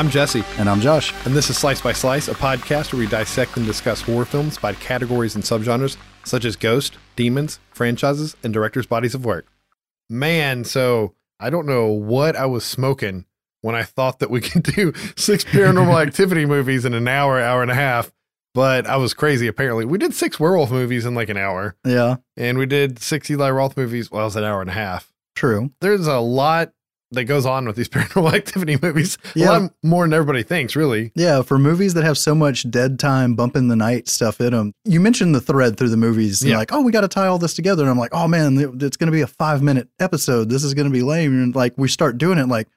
I'm Jesse, And I'm Josh. and this is Slice by Slice, a podcast where we dissect and discuss horror films by categories and subgenres such as ghost, demons, franchises, and directors' bodies of work. Man, so I don't know what I was smoking when I thought that we could do six paranormal activity movies in an hour, hour and a half, but I was crazy apparently. We did six werewolf movies in like an hour, Yeah, and we did six Eli Roth movies. Well, it was an hour and a half. true. There's a lot that goes on with these paranormal activity movies. Yeah. A lot more than everybody thinks, really. Yeah, for movies that have so much dead time, bump in the night stuff in them. You mentioned the thread through the movies. Yeah. like, oh, we got to tie all this together. And I'm like, oh man, it's going to be a five minute episode. This is going to be lame. And like, we start doing it like,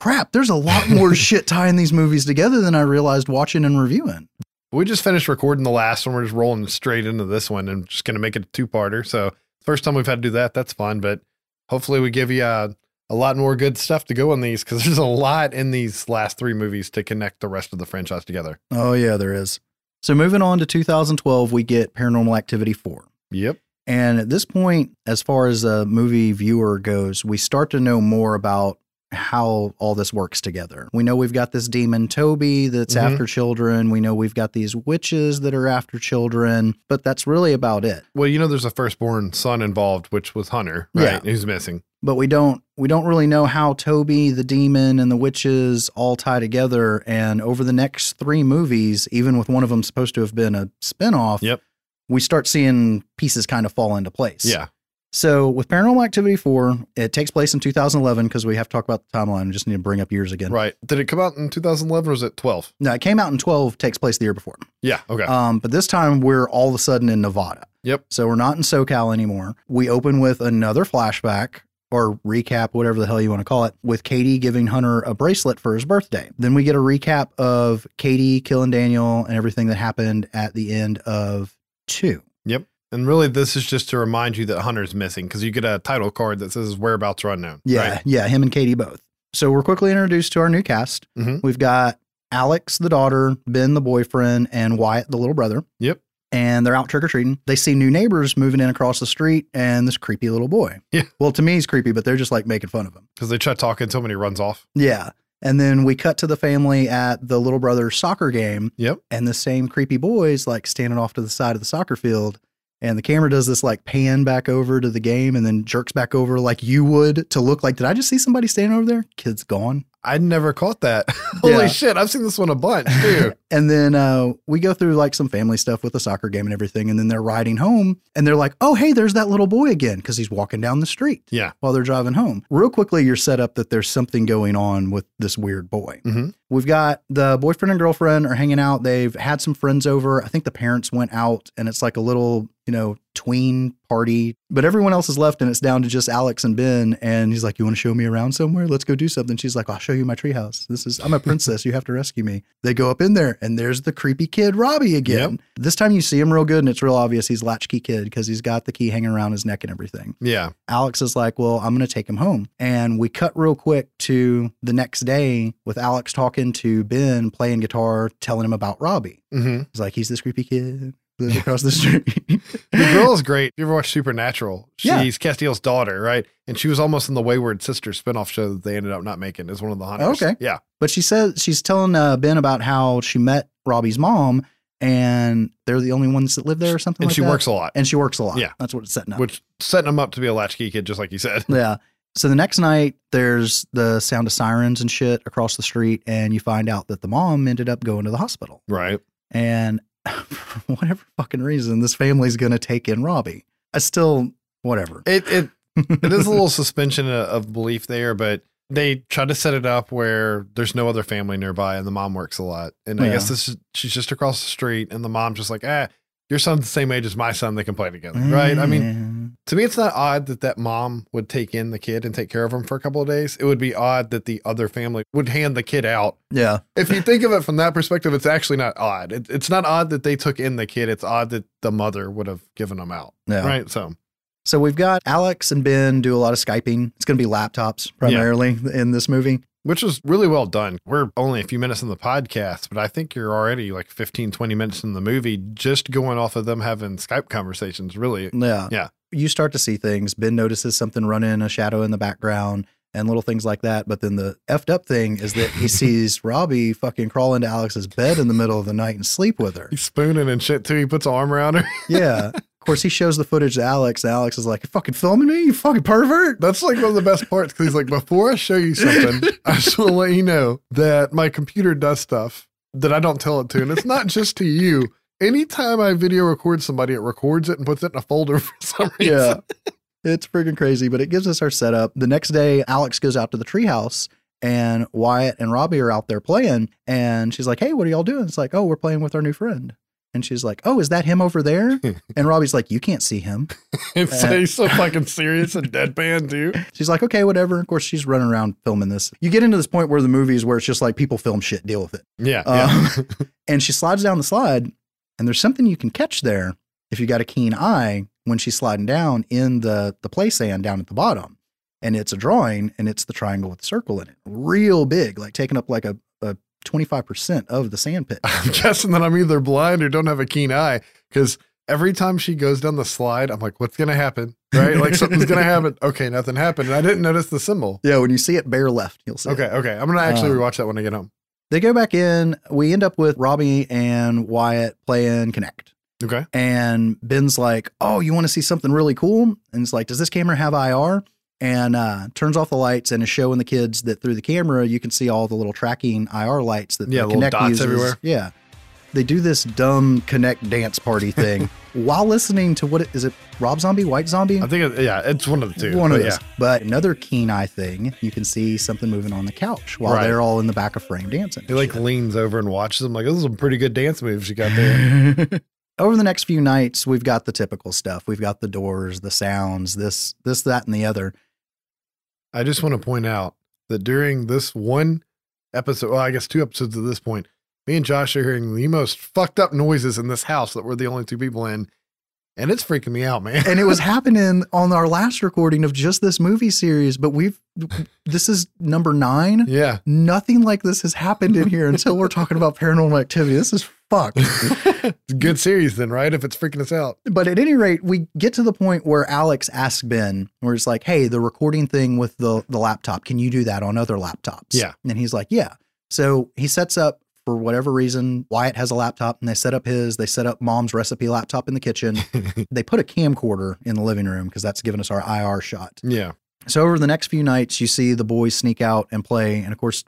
crap, there's a lot more shit tying these movies together than I realized watching and reviewing. We just finished recording the last one. We're just rolling straight into this one and just going to make it a two parter. So, first time we've had to do that. That's fun. But hopefully, we give you uh, a lot more good stuff to go on these because there's a lot in these last three movies to connect the rest of the franchise together. Oh, yeah, there is. So moving on to 2012, we get Paranormal Activity 4. Yep. And at this point, as far as a movie viewer goes, we start to know more about how all this works together. We know we've got this demon Toby that's Mhm. after children. We know we've got these witches that are after children, but that's really about it. Well, you know, there's a firstborn son involved, which was Hunter, right? Yeah. Who's missing. But we don't we don't really know how Toby, the demon, and the witches all tie together. And over the next three movies, even with one of them supposed to have been a spinoff, Yep. we start seeing pieces kind of fall into place. Yeah. So with Paranormal Activity 4, it takes place in 2011 because we have to talk about the timeline. I just need to bring up years again. Right. Did it come out in 2011 or was it 12? No, it came out in 12, takes place the year before. Yeah. Okay. Um, but this time we're all of a sudden in Nevada. Yep. So we're not in SoCal anymore. We open with another flashback or recap, whatever the hell you want to call it, with Katie giving Hunter a bracelet for his birthday. Then we get a recap of Katie killing Daniel and everything that happened at the end of two. And really, this is just to remind you that Hunter's missing because you get a title card that says his whereabouts are unknown. Yeah, Right? yeah, him and Katie both. So we're quickly introduced to our new cast. Mhm. We've got Alex, the daughter, Ben, the boyfriend, and Wyatt, the little brother. Yep. And they're out trick or treating. They see new neighbors moving in across the street and this creepy little boy. Yeah. Well, to me, he's creepy, but they're just like making fun of him. Because they try talking to him and he runs off. Yeah. And then we cut to the family at the little brother's soccer game, Yep. and the same creepy boy's like standing off to the side of the soccer field. And the camera does this like pan back over to the game and then jerks back over like you would to look like, did I just see somebody standing over there? Kid's gone. I never caught that. Holy Yeah. shit. I've seen this one a bunch too. And then uh, we go through like some family stuff with the soccer game and everything. And then they're riding home and they're like, oh, hey, there's that little boy again because he's walking down the street yeah. while they're driving home. Real quickly, you're set up that there's something going on with this weird boy. Mhm. We've got the boyfriend and girlfriend are hanging out. They've had some friends over. I think the parents went out and it's like a little, you know, tween party, but everyone else is left and it's down to just Alex and Ben. And he's like, You want to show me around somewhere? Let's go do something. She's like, I'll show you my treehouse. This is, I'm a princess. You have to rescue me. They go up in there and there's the creepy kid, Robbie, again. This time you see him real good and it's real obvious he's latchkey kid because he's got the key hanging around his neck and everything. Yeah. Alex is like, Well, I'm going to take him home. And we cut real quick to the next day with Alex talking to Ben, playing guitar, telling him about Robbie. hmm He's like, He's this creepy kid lives across the street. The girl is great. You ever watch Supernatural? She's Yeah. Castiel's daughter, right? And she was almost in the Wayward Sisters spinoff show that they ended up not making as one of the hunters. Okay. Yeah. but she says she's telling uh, Ben about how she met Robbie's mom and they're the only ones that live there or something And like she that. works a lot, and she works a lot. Yeah. That's what it's setting up. which setting him up to be a latchkey kid, just like you said. Yeah. So the next night, there's the sound of sirens and shit across the street, and you find out that the mom ended up going to the hospital. Right. And for whatever fucking reason, this family's going to take in Robbie. I still, whatever. It it it is a little suspension of, of belief there, but they try to set it up where there's no other family nearby, and the mom works a lot. And I guess this is, she's just across the street, and the mom's just like, ah, your son's the same age as my son; they can play together, right? I mean, mm. to me, it's not odd that that mom would take in the kid and take care of him for a couple of days. It would be odd that the other family would hand the kid out. yeah. If you think of it from that perspective, it's actually not odd. It, it's not odd that they took in the kid. It's odd that the mother would have given him out, Yeah. right? So, So we've got Alex and Ben do a lot of Skyping. It's going to be laptops primarily in this movie. Which is really well done. We're only a few minutes in the podcast, but I think you're already like 15, 20 minutes in the movie just going off of them having Skype conversations. Really. Yeah. Yeah. You start to see things. Ben notices something running, a shadow in the background. And little things like that. But then the effed up thing is that he sees Robbie fucking crawl into Alex's bed in the middle of the night and sleep with her. He's spooning and shit too. He puts an arm around her. Yeah. Of course, he shows the footage to Alex, and Alex is like, "You fucking filming me, you fucking pervert." That's like one of the best parts because he's like, before I show you something, I just want to let you know that my computer does stuff that I don't tell it to. And it's not just to you. Anytime I video record somebody, it records it and puts it in a folder for some reason. Yeah. It's freaking crazy, but it gives us our setup. The next day, Alex goes out to the treehouse and Wyatt and Robbie are out there playing. And she's like, Hey, what are y'all doing? It's like, Oh, we're playing with our new friend. And she's like, Oh, is that him over there? And Robbie's like, You can't see him. It's he's so fucking serious and deadpan dude. She's like, Okay, whatever. Of course, she's running around filming this. You get into this point where the movies where it's just like people film shit, deal with it. Yeah. Um, and she slides down the slide, and there's something you can catch there if you got a keen eye when she's sliding down in the the play sand down at the bottom. And it's a drawing, and it's the triangle with the circle in it, real big, like taking up like a, a 25% of the sand pit. I'm guessing that I'm either blind or don't have a keen eye because every time she goes down the slide, I'm like, what's going to happen? Right? Like something's going to happen. Okay, nothing happened. And I didn't notice the symbol. yeah, when you see it bare left, you'll see. it. Okay, okay. I'm going to actually Um, rewatch that when I get home. They go back in. We end up with Robbie and Wyatt playing Kinect. Okay. And Ben's like, "Oh, you want to see something really cool?" And it's like, "Does this camera have IR?" And uh, turns off the lights and is showing the kids that through the camera you can see all the little tracking IR lights that Yeah, the dots uses. everywhere. Yeah, they do this dumb Kinect dance party thing while listening to what is it? Rob Zombie, White Zombie, I think, it, yeah, it's one of the two. one of but those. But another keen eye thing, you can see something moving on the couch while Right. they're all in the back of frame dancing. He like leans over and watches them. Like, this is some pretty good dance moves you got there. Over the next few nights, we've got the typical stuff. We've got the doors, the sounds, this, this, that, and the other. I just want to point out that during this one episode, well, I guess two episodes at this point, me and Josh are hearing the most fucked up noises in this house that we're the only two people in. And it's freaking me out, man. And it was happening on our last recording of just this movie series, but we've, this is number nine. yeah. Nothing like this has happened in here until we're talking about paranormal activity. This is fucked. it's a good series then, right? If it's freaking us out. But at any rate, we get to the point where Alex asks Ben, where it's like, hey, the recording thing with the, the laptop, can you do that on other laptops? Yeah. And he's like, yeah. So he sets up, for whatever reason, Wyatt has a laptop and they set up his, they set up mom's recipe laptop in the kitchen. they put a camcorder in the living room because that's given us our IR shot. Yeah. So over the next few nights, you see the boys sneak out and play. And of course,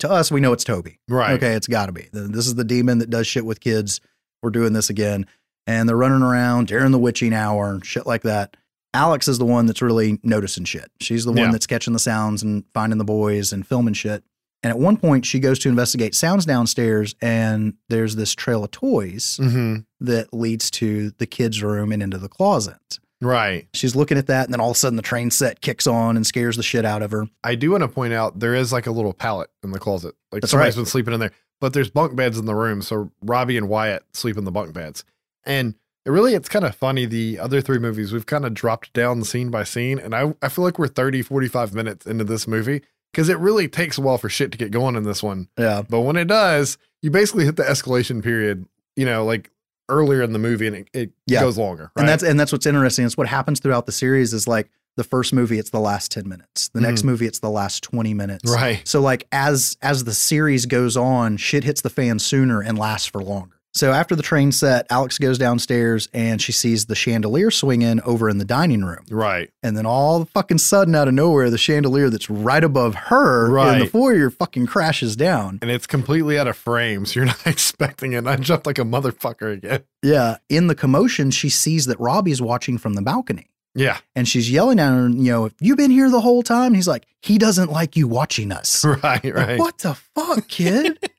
to us, we know it's Toby. Right. Okay, it's got to be. This is the demon that does shit with kids. We're doing this again. And they're running around during the witching hour shit like that. Alex is the one that's really noticing shit. She's the one Yeah. that's catching the sounds and finding the boys and filming shit. And at one point, she goes to investigate sounds downstairs, and there's this trail of toys hmm that leads to the kids' room and into the closet. Right. She's looking at that, and then all of a sudden, the train set kicks on and scares the shit out of her. I do want to point out there is like a little pallet in the closet. Like That's somebody's right. been sleeping in there, but there's bunk beds in the room. So Robbie and Wyatt sleep in the bunk beds. And it really, it's kind of funny. The other three movies, we've kind of dropped down scene by scene. And I, I feel like we're 30, 45 minutes into this movie because it really takes a while for shit to get going in this one. Yeah. But when it does, you basically hit the escalation period, you know, like earlier in the movie and it, it Yeah. goes longer. Right? And that's and that's what's interesting. It's what happens throughout the series is like the first movie, it's the last 10 minutes. The next mm-hmm. movie, it's the last 20 minutes. Right. So like as as the series goes on, shit hits the fan sooner and lasts for longer. So after the train set, Alex goes downstairs and she sees the chandelier swinging over in the dining room. Right. And then all the fucking sudden out of nowhere, the chandelier that's right above her in the foyer fucking crashes down. And it's completely out of frame. So you're not expecting it. I jumped like a motherfucker again. Yeah. In the commotion, she sees that Robbie's watching from the balcony. Yeah. And she's yelling at him, you know, have you've been here the whole time? And he's like, he doesn't like you watching us. Right. Like, Right. what the fuck, kid?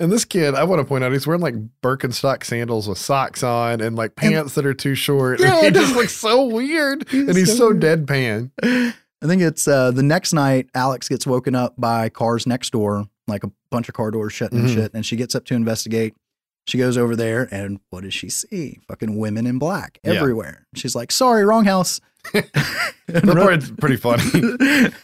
And this kid, I want to point out, he's wearing like Birkenstock sandals with socks on and like And- pants that are too short. Yeah, and he just looks so weird. He's and he's so so, deadpan. I think it's uh, the next night, Alex gets woken up by cars next door, like a bunch of car doors shutting and Mhm. shit. And she gets up to investigate. She goes over there, and what does she see? Fucking women in black Yeah. everywhere. She's like, sorry, wrong house. And That run- part's pretty funny.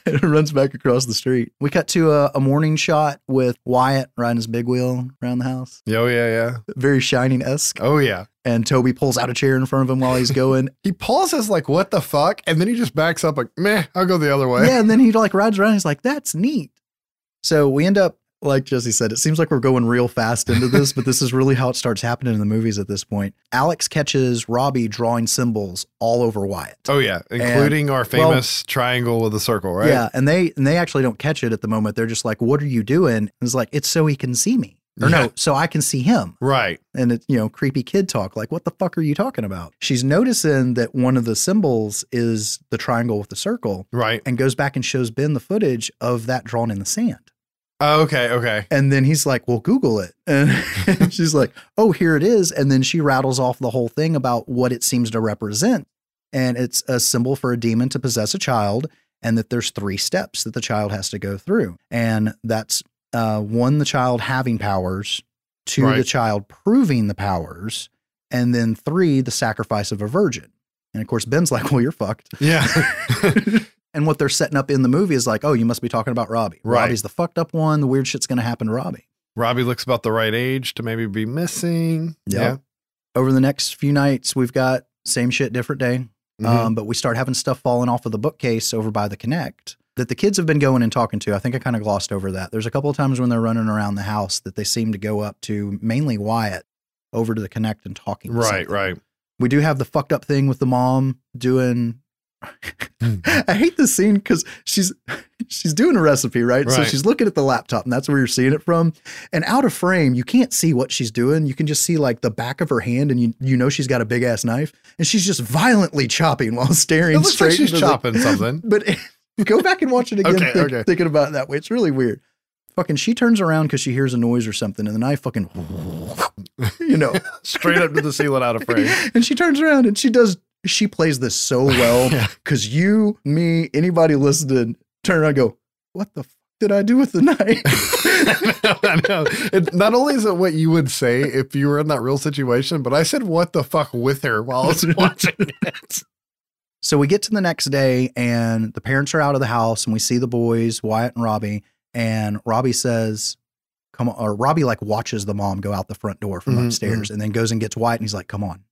and runs back across the street. We cut to a, a morning shot with Wyatt riding his big wheel around the house, Oh yeah, yeah. very shining esque. Oh yeah. And Toby pulls out a chair in front of him while he's going. He pauses like, "What the fuck?" and then he just backs up like, "Meh, I'll go the other way." yeah, and then he like rides around. He's like, "That's neat." So we end up, like Jesse said, it seems like we're going real fast into this, but this is really how it starts happening in the movies at this point. Alex catches Robbie drawing symbols all over Wyatt. Oh yeah, including our famous triangle with a circle, right? Yeah, and they and they actually don't catch it at the moment. They're just like, "What are you doing?" And it's like, "It's so he can see me." Or Yeah. no, so I can see him. Right. And it's, you know, creepy kid talk. Like, what the fuck are you talking about? She's noticing that one of the symbols is the triangle with the circle Right. and goes back and shows Ben the footage of that drawn in the sand. Oh, okay. Okay. And then he's like, well, Google it. And she's like, oh, here it is. And then she rattles off the whole thing about what it seems to represent. And it's a symbol for a demon to possess a child, and that there's three steps that the child has to go through. And that's uh, one, the child having powers, two, the child proving the powers, and then three, the sacrifice of a virgin. And of course, Ben's like, well, you're fucked. Yeah. And what they're setting up in the movie is like, oh, you must be talking about Robbie. Right. Robbie's the fucked up one. The weird shit's going to happen to Robbie. Robbie looks about the right age to maybe be missing. Yep. Over the next few nights, we've got same shit, different day. Mhm. Um, but we start having stuff falling off of the bookcase over by the Kinect that the kids have been going and talking to. I think I kind of glossed over that. There's a couple of times when they're running around the house that they seem to go up to mainly Wyatt over to the Kinect and talking. right. Right. We do have the fucked up thing with the mom doing. I hate this scene because she's she's doing a recipe, right? So she's looking at the laptop, and that's where you're seeing it from. And out of frame, you can't see what she's doing. You can just see like the back of her hand, and you you know she's got a big ass knife, and she's just violently chopping while staring straight. like she's into the- chopping something. but go back and watch it again, Okay, think- okay. thinking about it that way. It's really weird. Fucking, she turns around because she hears a noise or something, and the knife fucking, you know, Straight up to the ceiling out of frame. and she turns around and she does. She plays this so well Yeah. because you, me, anybody listening, turn around, and go, "What the f- did I do with the knife?" I know. It, not only is it what you would say if you were in that real situation, but I said "what the fuck" with her while I was watching it. So we get to the next day and the parents are out of the house and we see the boys, Wyatt and Robbie. And Robbie says, Come on, or Robbie like watches the mom go out the front door from Mhm, upstairs and then goes and gets Wyatt and he's like, Come on.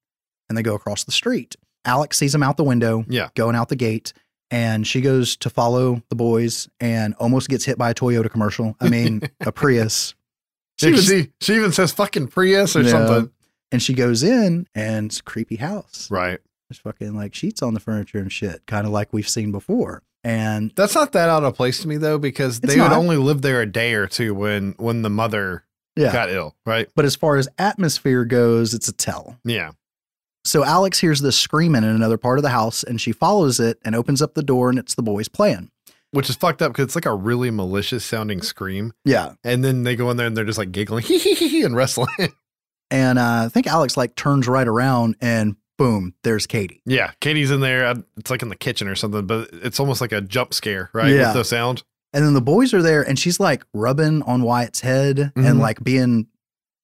And they go across the street. Alex sees him out the window, Yeah. going out the gate. And she goes to follow the boys and almost gets hit by a Toyota commercial. I mean, a Prius. She, was- she, she even says "fucking Prius" or something. and she goes in and it's a creepy house. Right. There's fucking like sheets on the furniture and shit, kind of like we've seen before. And That's not that out of place to me though, because they would only live there a day or two when when the mother yeah, got ill. Right. but as far as atmosphere goes, it's a tell. Yeah. So Alex hears this screaming in another part of the house and she follows it and opens up the door and it's the boys playing. Which is fucked up because it's like a really malicious sounding scream, Yeah. and then they go in there and they're just like giggling, hee hee hee hee, and wrestling. And uh, I think Alex like turns right around and boom, there's Katie. yeah, Katie's in there. It's like in the kitchen or something, but it's almost like a jump scare, right? Yeah. With the sound. And then the boys are there and she's like rubbing on Wyatt's head Mhm. and like being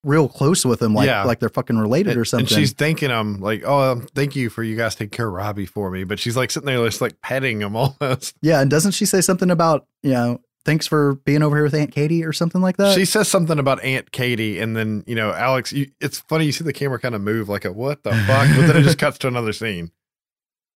real close with him, like Yeah. like they're fucking related And, or and something. she's thanking him, like, "Oh, um, thank you for you guys taking care of Robbie for me." But she's like sitting there, just like petting him almost. yeah, and doesn't she say something about, you know, thanks for being over here with Aunt Katie or something like that? she says something about Aunt Katie, and then you know, Alex. You, it's funny you see the camera kind of move, like a what the fuck, but then it just cuts to another scene.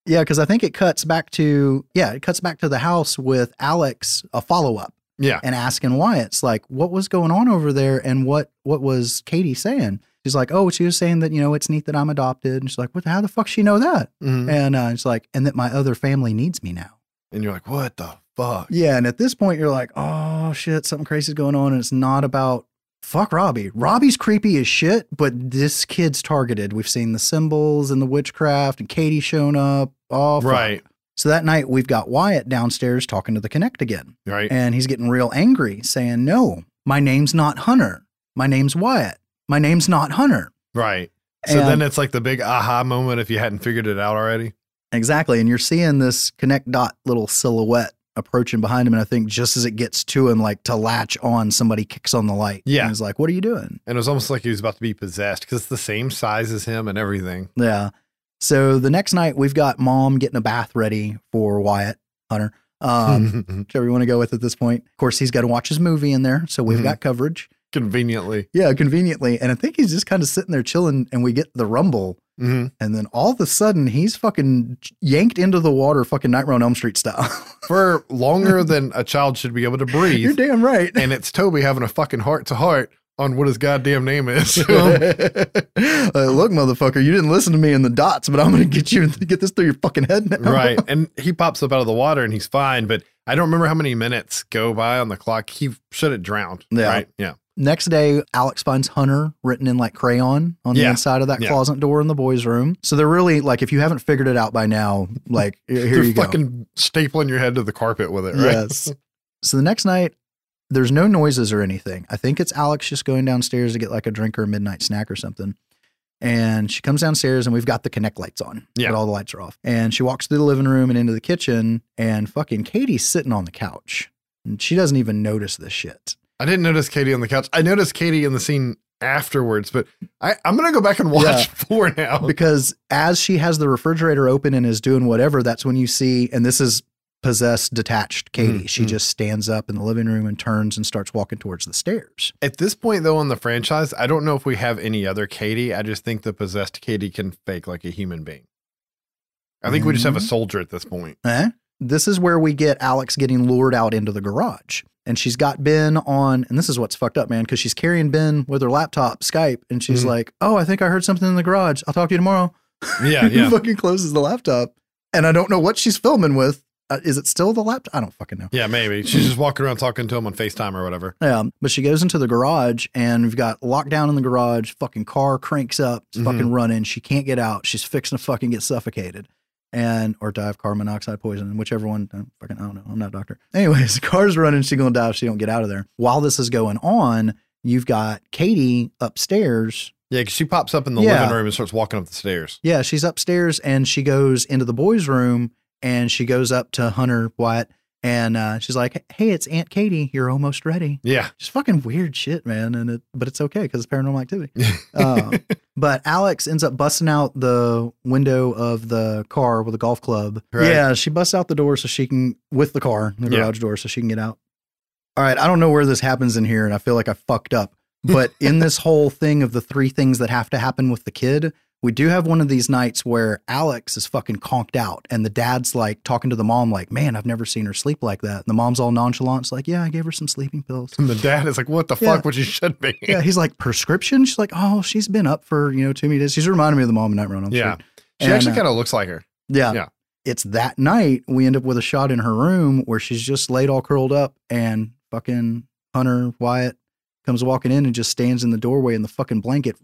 Yeah, because I think it cuts back to yeah, it cuts back to the house with Alex a follow up Yeah, and asking Wyatt's like, what was going on over there and what what was Katie saying? She's like, oh, she was saying that you know it's neat that I'm adopted, and she's like, what? How the fuck she know that? Mhm. And uh, it's like, and that my other family needs me now. and you're like, "What the fuck?" Yeah, and at this point you're like, oh shit, something crazy's going on, and it's not about fuck Robbie. Robbie's creepy as shit, but this kid's targeted. We've seen the symbols and the witchcraft, and Katie showing up. Oh, fuck. right, So that night we've got Wyatt downstairs talking to the Kinect again. right. And he's getting real angry, saying, No, my name's not Hunter. My name's Wyatt. My name's not Hunter. Right. So And- then it's like the big aha moment if you hadn't figured it out already. Exactly. And you're seeing this Kinect dot little silhouette approaching behind him. And I think just as it gets to him, like to latch on, somebody kicks on the light. Yeah. And he's like, What are you doing? And it was almost like he was about to be possessed because it's the same size as him and everything. Yeah. So the next night, we've got mom getting a bath ready for Wyatt Hunter. Um, whichever you want to go with at this point. Of course, he's got to watch his movie in there, so we've Mhm. got coverage. Conveniently. Yeah, conveniently. And I think he's just kind of sitting there chilling, and we get the rumble, hmm and then all of a sudden he's fucking yanked into the water, fucking Nightmare on Elm Street style. For longer than a child should be able to breathe. You're damn right. and it's Toby having a fucking heart to heart on what his goddamn name is. Um, Uh, look, motherfucker, you didn't listen to me in the dots, but I'm gonna get you get this through your fucking head now. right. And he pops up out of the water and he's fine, but I don't remember how many minutes go by on the clock. He should have drowned. Yeah. Right. Yeah. Next day, Alex finds Hunter written in like crayon on the Yeah. inside of that Yeah. closet door in the boys' room. So they're really like, if you haven't figured it out by now, like here you go. fucking stapling your head to the carpet with it, right? Yes. so the next night, there's no noises or anything. I think it's Alex just going downstairs to get like a drink or a midnight snack or something. And she comes downstairs and we've got the Kinect lights on. Yeah. But all the lights are off. And she walks through the living room and into the kitchen and fucking Katie's sitting on the couch. And she doesn't even notice this shit. I didn't notice Katie on the couch. I noticed Katie in the scene afterwards, but I, I'm gonna go back and watch Yeah. four now. Because as she has the refrigerator open and is doing whatever, that's when you see, and this is possessed, detached Katie. Mhm, She mhm. just stands up in the living room and turns and starts walking towards the stairs. At this point, though, on the franchise, I don't know if we have any other Katie. I just think the possessed Katie can fake like a human being. I think we just have a Mhm. soldier at this point. Eh? This is where we get Alex getting lured out into the garage. And she's got Ben on, and this is what's fucked up, man, because she's carrying Ben with her laptop, Skype, and she's Mhm. like, Oh, I think I heard something in the garage. I'll talk to you tomorrow. Yeah, yeah. fucking closes the laptop. And I don't know what she's filming with. Uh, is it still the laptop? I don't fucking know. Yeah, maybe. She's just walking around talking to him on FaceTime or whatever. Yeah, but she goes into the garage and we've got lockdown in the garage. Fucking car cranks up, it's Mhm. fucking running. She can't get out. She's fixing to fucking get suffocated, and or die of carbon monoxide poisoning, whichever one. uh, fucking, I don't know. I'm not a doctor. Anyways, the car's running. She's gonna die if she don't get out of there. While this is going on, you've got Katie upstairs. Yeah, 'cause she pops up in the Yeah. living room and starts walking up the stairs. Yeah, she's upstairs and she goes into the boys' room and she goes up to Hunter Wyatt and uh, she's like, "Hey, it's Aunt Katie. You're almost ready." Yeah. just fucking weird shit, man. And it, but it's okay because it's paranormal activity. Uh, but Alex ends up busting out the window of the car with a golf club. Right. Yeah, she busts out the door so she can with the car, the Yeah. garage door, so she can get out. All right, I don't know where this happens in here, and I feel like I fucked up. But in this whole thing of the three things that have to happen with the kid, we do have one of these nights where Alex is fucking conked out, and the dad's like talking to the mom, like, "Man, I've never seen her sleep like that." And the mom's all nonchalant, it's like, "Yeah, I gave her some sleeping pills." and the dad is like, what the Yeah. fuck, which you should be. Yeah, he's like prescription. She's like, oh, she's been up for you know too many days. She's reminding me of the mom in Night Run. Yeah. She And, actually uh, kind of looks like her. yeah, yeah. It's that night we end up with a shot in her room where she's just laid all curled up, and fucking Hunter Wyatt comes walking in and just stands in the doorway, and the fucking blanket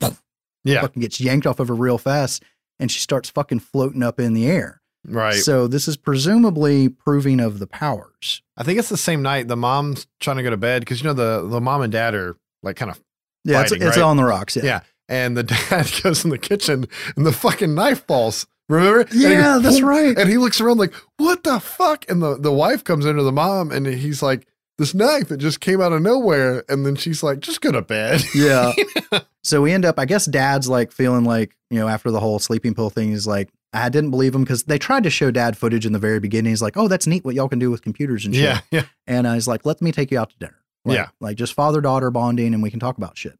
Yeah. fucking gets yanked off of her real fast, and she starts fucking floating up in the air. Right. So this is presumably proving of the powers. I think it's the same night the mom's trying to go to bed because, you know, the, the mom and dad are like kind of, Yeah, Fighting, it's, it's right? on the rocks. Yeah. Yeah. and the dad goes in the kitchen and the fucking knife falls. Remember? Yeah, goes, that's right. And he looks around like, what the fuck? And the, the wife comes into the mom and he's like, this knife that just came out of nowhere. And then she's like, just go to bed. Yeah. so we end up, I guess dad's like feeling like, you know, after the whole sleeping pill thing, he's like, I didn't believe him because they tried to show dad footage in the very beginning. He's like, oh, that's neat what y'all can do with computers and shit. yeah. Yeah. And uh, he's like, let me take you out to dinner. Like, Yeah. Like just father daughter bonding and we can talk about shit.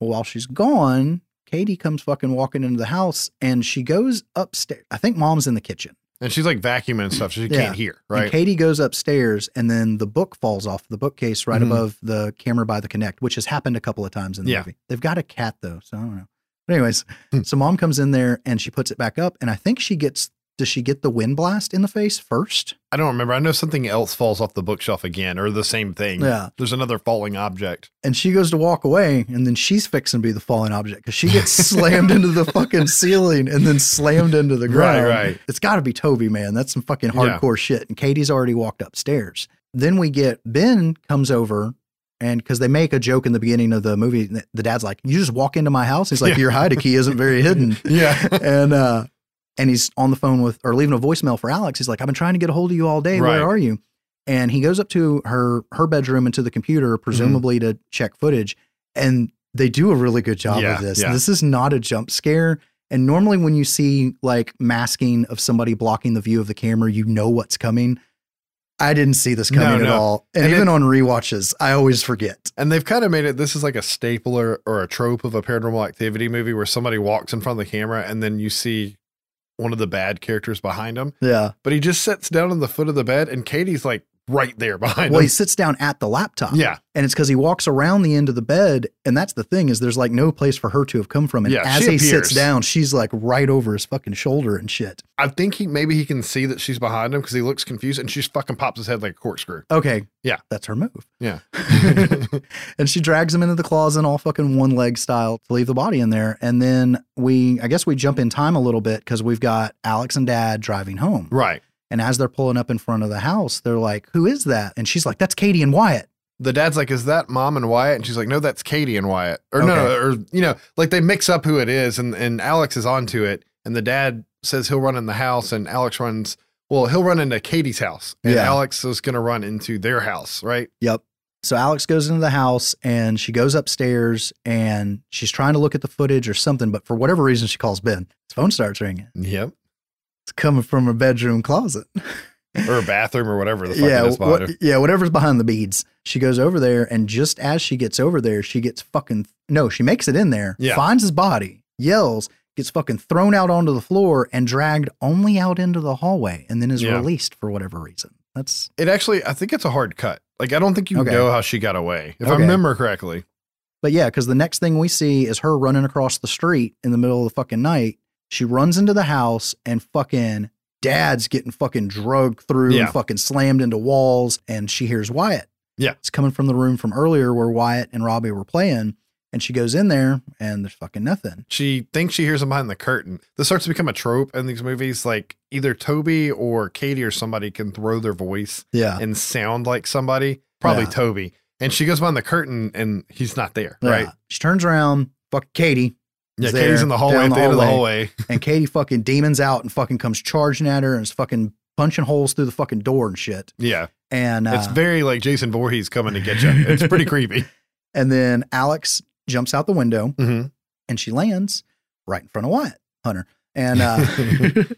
Well, while she's gone, Katie comes fucking walking into the house and she goes upstairs. I think mom's in the kitchen. And she's like vacuuming and stuff. So she Yeah. can't hear. And Right. Katie goes upstairs and then the book falls off the bookcase right Mhm. above the camera by the Kinect, which has happened a couple of times in the Yeah. movie. They've got a cat though, so I don't know. But anyways, Hmm. so mom comes in there and she puts it back up, and I think she gets does she get the wind blast in the face first? I don't remember. I know something else falls off the bookshelf again or the same thing. Yeah. There's another falling object. And she goes to walk away, and then she's fixing to be the falling object because she gets slammed into the fucking ceiling and then slammed into the ground. right. right. It's got to be Toby, man. That's some fucking Yeah. hardcore shit. And Katie's already walked upstairs. Then we get Ben comes over, and because they make a joke in the beginning of the movie, the dad's like, "You just walk into my house." He's like, Yeah. "Your hide key isn't very hidden." Yeah. and uh, and he's on the phone with or leaving a voicemail for Alex. He's like, "I've been trying to get a hold of you all day. Right. Where are you?" And he goes up to her her bedroom and to the computer, Mm-hmm. presumably to check footage. And they do a really good job Yeah, of this. yeah. This is not a jump scare. And normally, when you see like masking of somebody blocking the view of the camera, you know what's coming. I didn't see this No, coming at all. And, And even it- on rewatches, I always forget. And they've kind of made it this is like a staple or, or a trope of a paranormal activity movie where somebody walks in front of the camera and then you see one of the bad characters behind him. Yeah. But he just sits down on the foot of the bed and Katie's like right there behind Well, him. he sits down at the laptop. Yeah. And it's because he walks around the end of the bed. And that's the thing is there's like no place for her to have come from. And Yeah, as he appears. sits down, she's like right over his fucking shoulder and shit. I think he maybe he can see that she's behind him because he looks confused and she fucking pops his head like a corkscrew. Okay. Yeah. That's her move. Yeah. and she drags him into the closet all fucking one leg style to leave the body in there. And then we, I guess we jump in time a little bit because we've got Alex and dad driving home. right. And as they're pulling up in front of the house, they're like, who is that? And she's like, that's Katie and Wyatt. The dad's like, "Is that mom and Wyatt?" And she's like, "No, that's Katie and Wyatt." Or no, or you know, like they mix up who it is, and and Alex is onto it, and the dad says he'll run in the house, and Alex runs. Well, he'll run into Katie's house, and Yeah. Alex is gonna run into their house, right? Yep. So Alex goes into the house and she goes upstairs and she's trying to look at the footage or something, but for whatever reason, she calls Ben. His phone starts ringing. Yep. It's coming from her bedroom closet. Or a bathroom or whatever the fuck yeah, it is what- yeah, whatever's behind the beads. She goes over there, and just as she gets over there, she gets fucking no. She makes it in there, Yeah. finds his body, yells, gets fucking thrown out onto the floor, and dragged only out into the hallway, and then is Yeah. released for whatever reason. That's It actually, I think it's a hard cut. Like I don't think you Okay. know how she got away, if I remember correctly. but yeah, because the next thing we see is her running across the street in the middle of the fucking night. She runs into the house, and fucking dad's getting fucking drugged through Yeah. and fucking slammed into walls, and she hears Wyatt. Yeah. It's coming from the room from earlier where Wyatt and Robbie were playing. And she goes in there and there's fucking nothing. She thinks she hears him behind the curtain. This starts to become a trope in these movies. Like either Toby or Katie or somebody can throw their voice Yeah. and sound like somebody, probably Yeah. Toby. And she goes behind the curtain and he's not there, right? She turns around, fuck Katie. Yeah, Katie's in the hallway at the the end of the hallway. hallway. And Katie fucking demons out and fucking comes charging at her and is fucking punching holes through the fucking door and shit. Yeah. And uh, it's very like Jason Voorhees coming to get you. It's pretty creepy. and then Alex jumps out the window hmm and she lands right in front of Wyatt Hunter. And uh,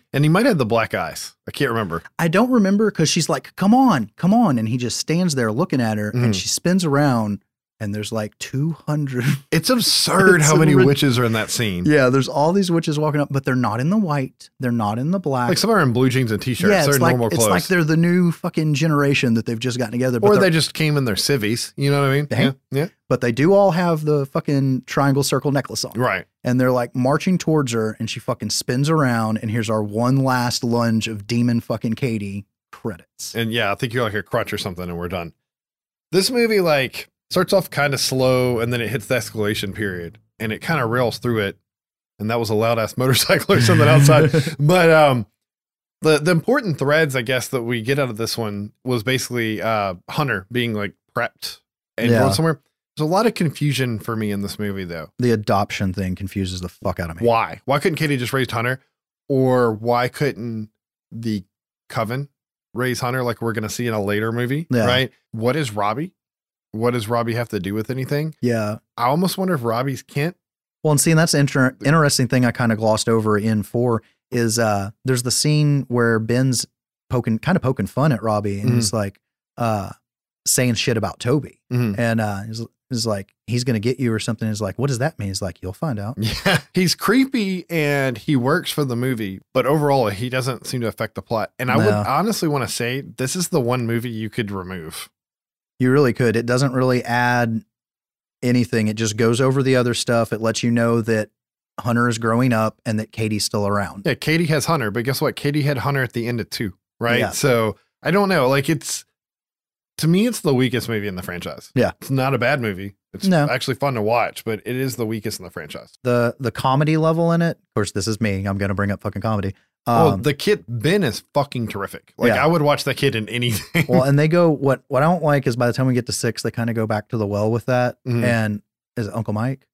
and he might have the black eyes. I can't remember. I don't remember because she's like, "Come on, come on," and he just stands there looking at her, Mhm. and she spins around, and there's like two hundred. It's absurd It's how many rid- witches are in that scene. yeah, there's all these witches walking up, but they're not in the white, they're not in the black. Like some are in blue jeans and t-shirts. yeah, they're it's like normal it's like they're the new fucking generation that they've just gotten together. But or they're- just came in their civvies. You know what I mean? Yeah. Yeah. but they do all have the fucking triangle circle necklace on, Right. and they're like marching towards her, and she fucking spins around, and here's our one last lunge of demon fucking Katie credits. And yeah, I think you're like a crunch or something and we're done. This movie like starts off kind of slow and then it hits the escalation period and it kind of rails through it. And that was a loud ass motorcycle or something outside. but um the the important threads I guess that we get out of this one was basically uh Hunter being like prepped and Yeah. going somewhere. There's a lot of confusion for me in this movie though. the adoption thing confuses the fuck out of me. Why? Why couldn't Katie just raise Hunter? Or why couldn't the coven raise Hunter like we're gonna see in a later movie? Yeah. Right? What is Robbie? What does Robbie have to do with anything? Yeah. I almost wonder if Robbie's Kent. Well, and seeing that's inter- interesting thing I kind of glossed over in four is uh there's the scene where Ben's poking kind of poking fun at Robbie and Mhm. he's like uh saying shit about Toby. Mhm. And uh he's, he's like, he's gonna get you or something. He's like, what does that mean? He's like, you'll find out. Yeah. He's creepy and he works for the movie, but overall he doesn't seem to affect the plot. And I would honestly want to say this is the one movie you could remove. You really could. It doesn't really add anything. It just goes over the other stuff. It lets you know that Hunter is growing up and that Katie's still around. Yeah, Katie has Hunter, but guess what? Katie had Hunter at the end of two, right? Yeah. So I don't know. Like it's to me, it's the weakest movie in the franchise. Yeah. It's not a bad movie. It's No. actually fun to watch, but it is the weakest in the franchise. The the comedy level in it, of course, this is me. I'm gonna bring up fucking comedy. Oh, Um, the kid Ben is fucking terrific. Like Yeah. I would watch that kid in anything. well, and they go what what I don't like is by the time we get to six, they kind of go back to the well with that. Mhm. And is it Uncle Mike?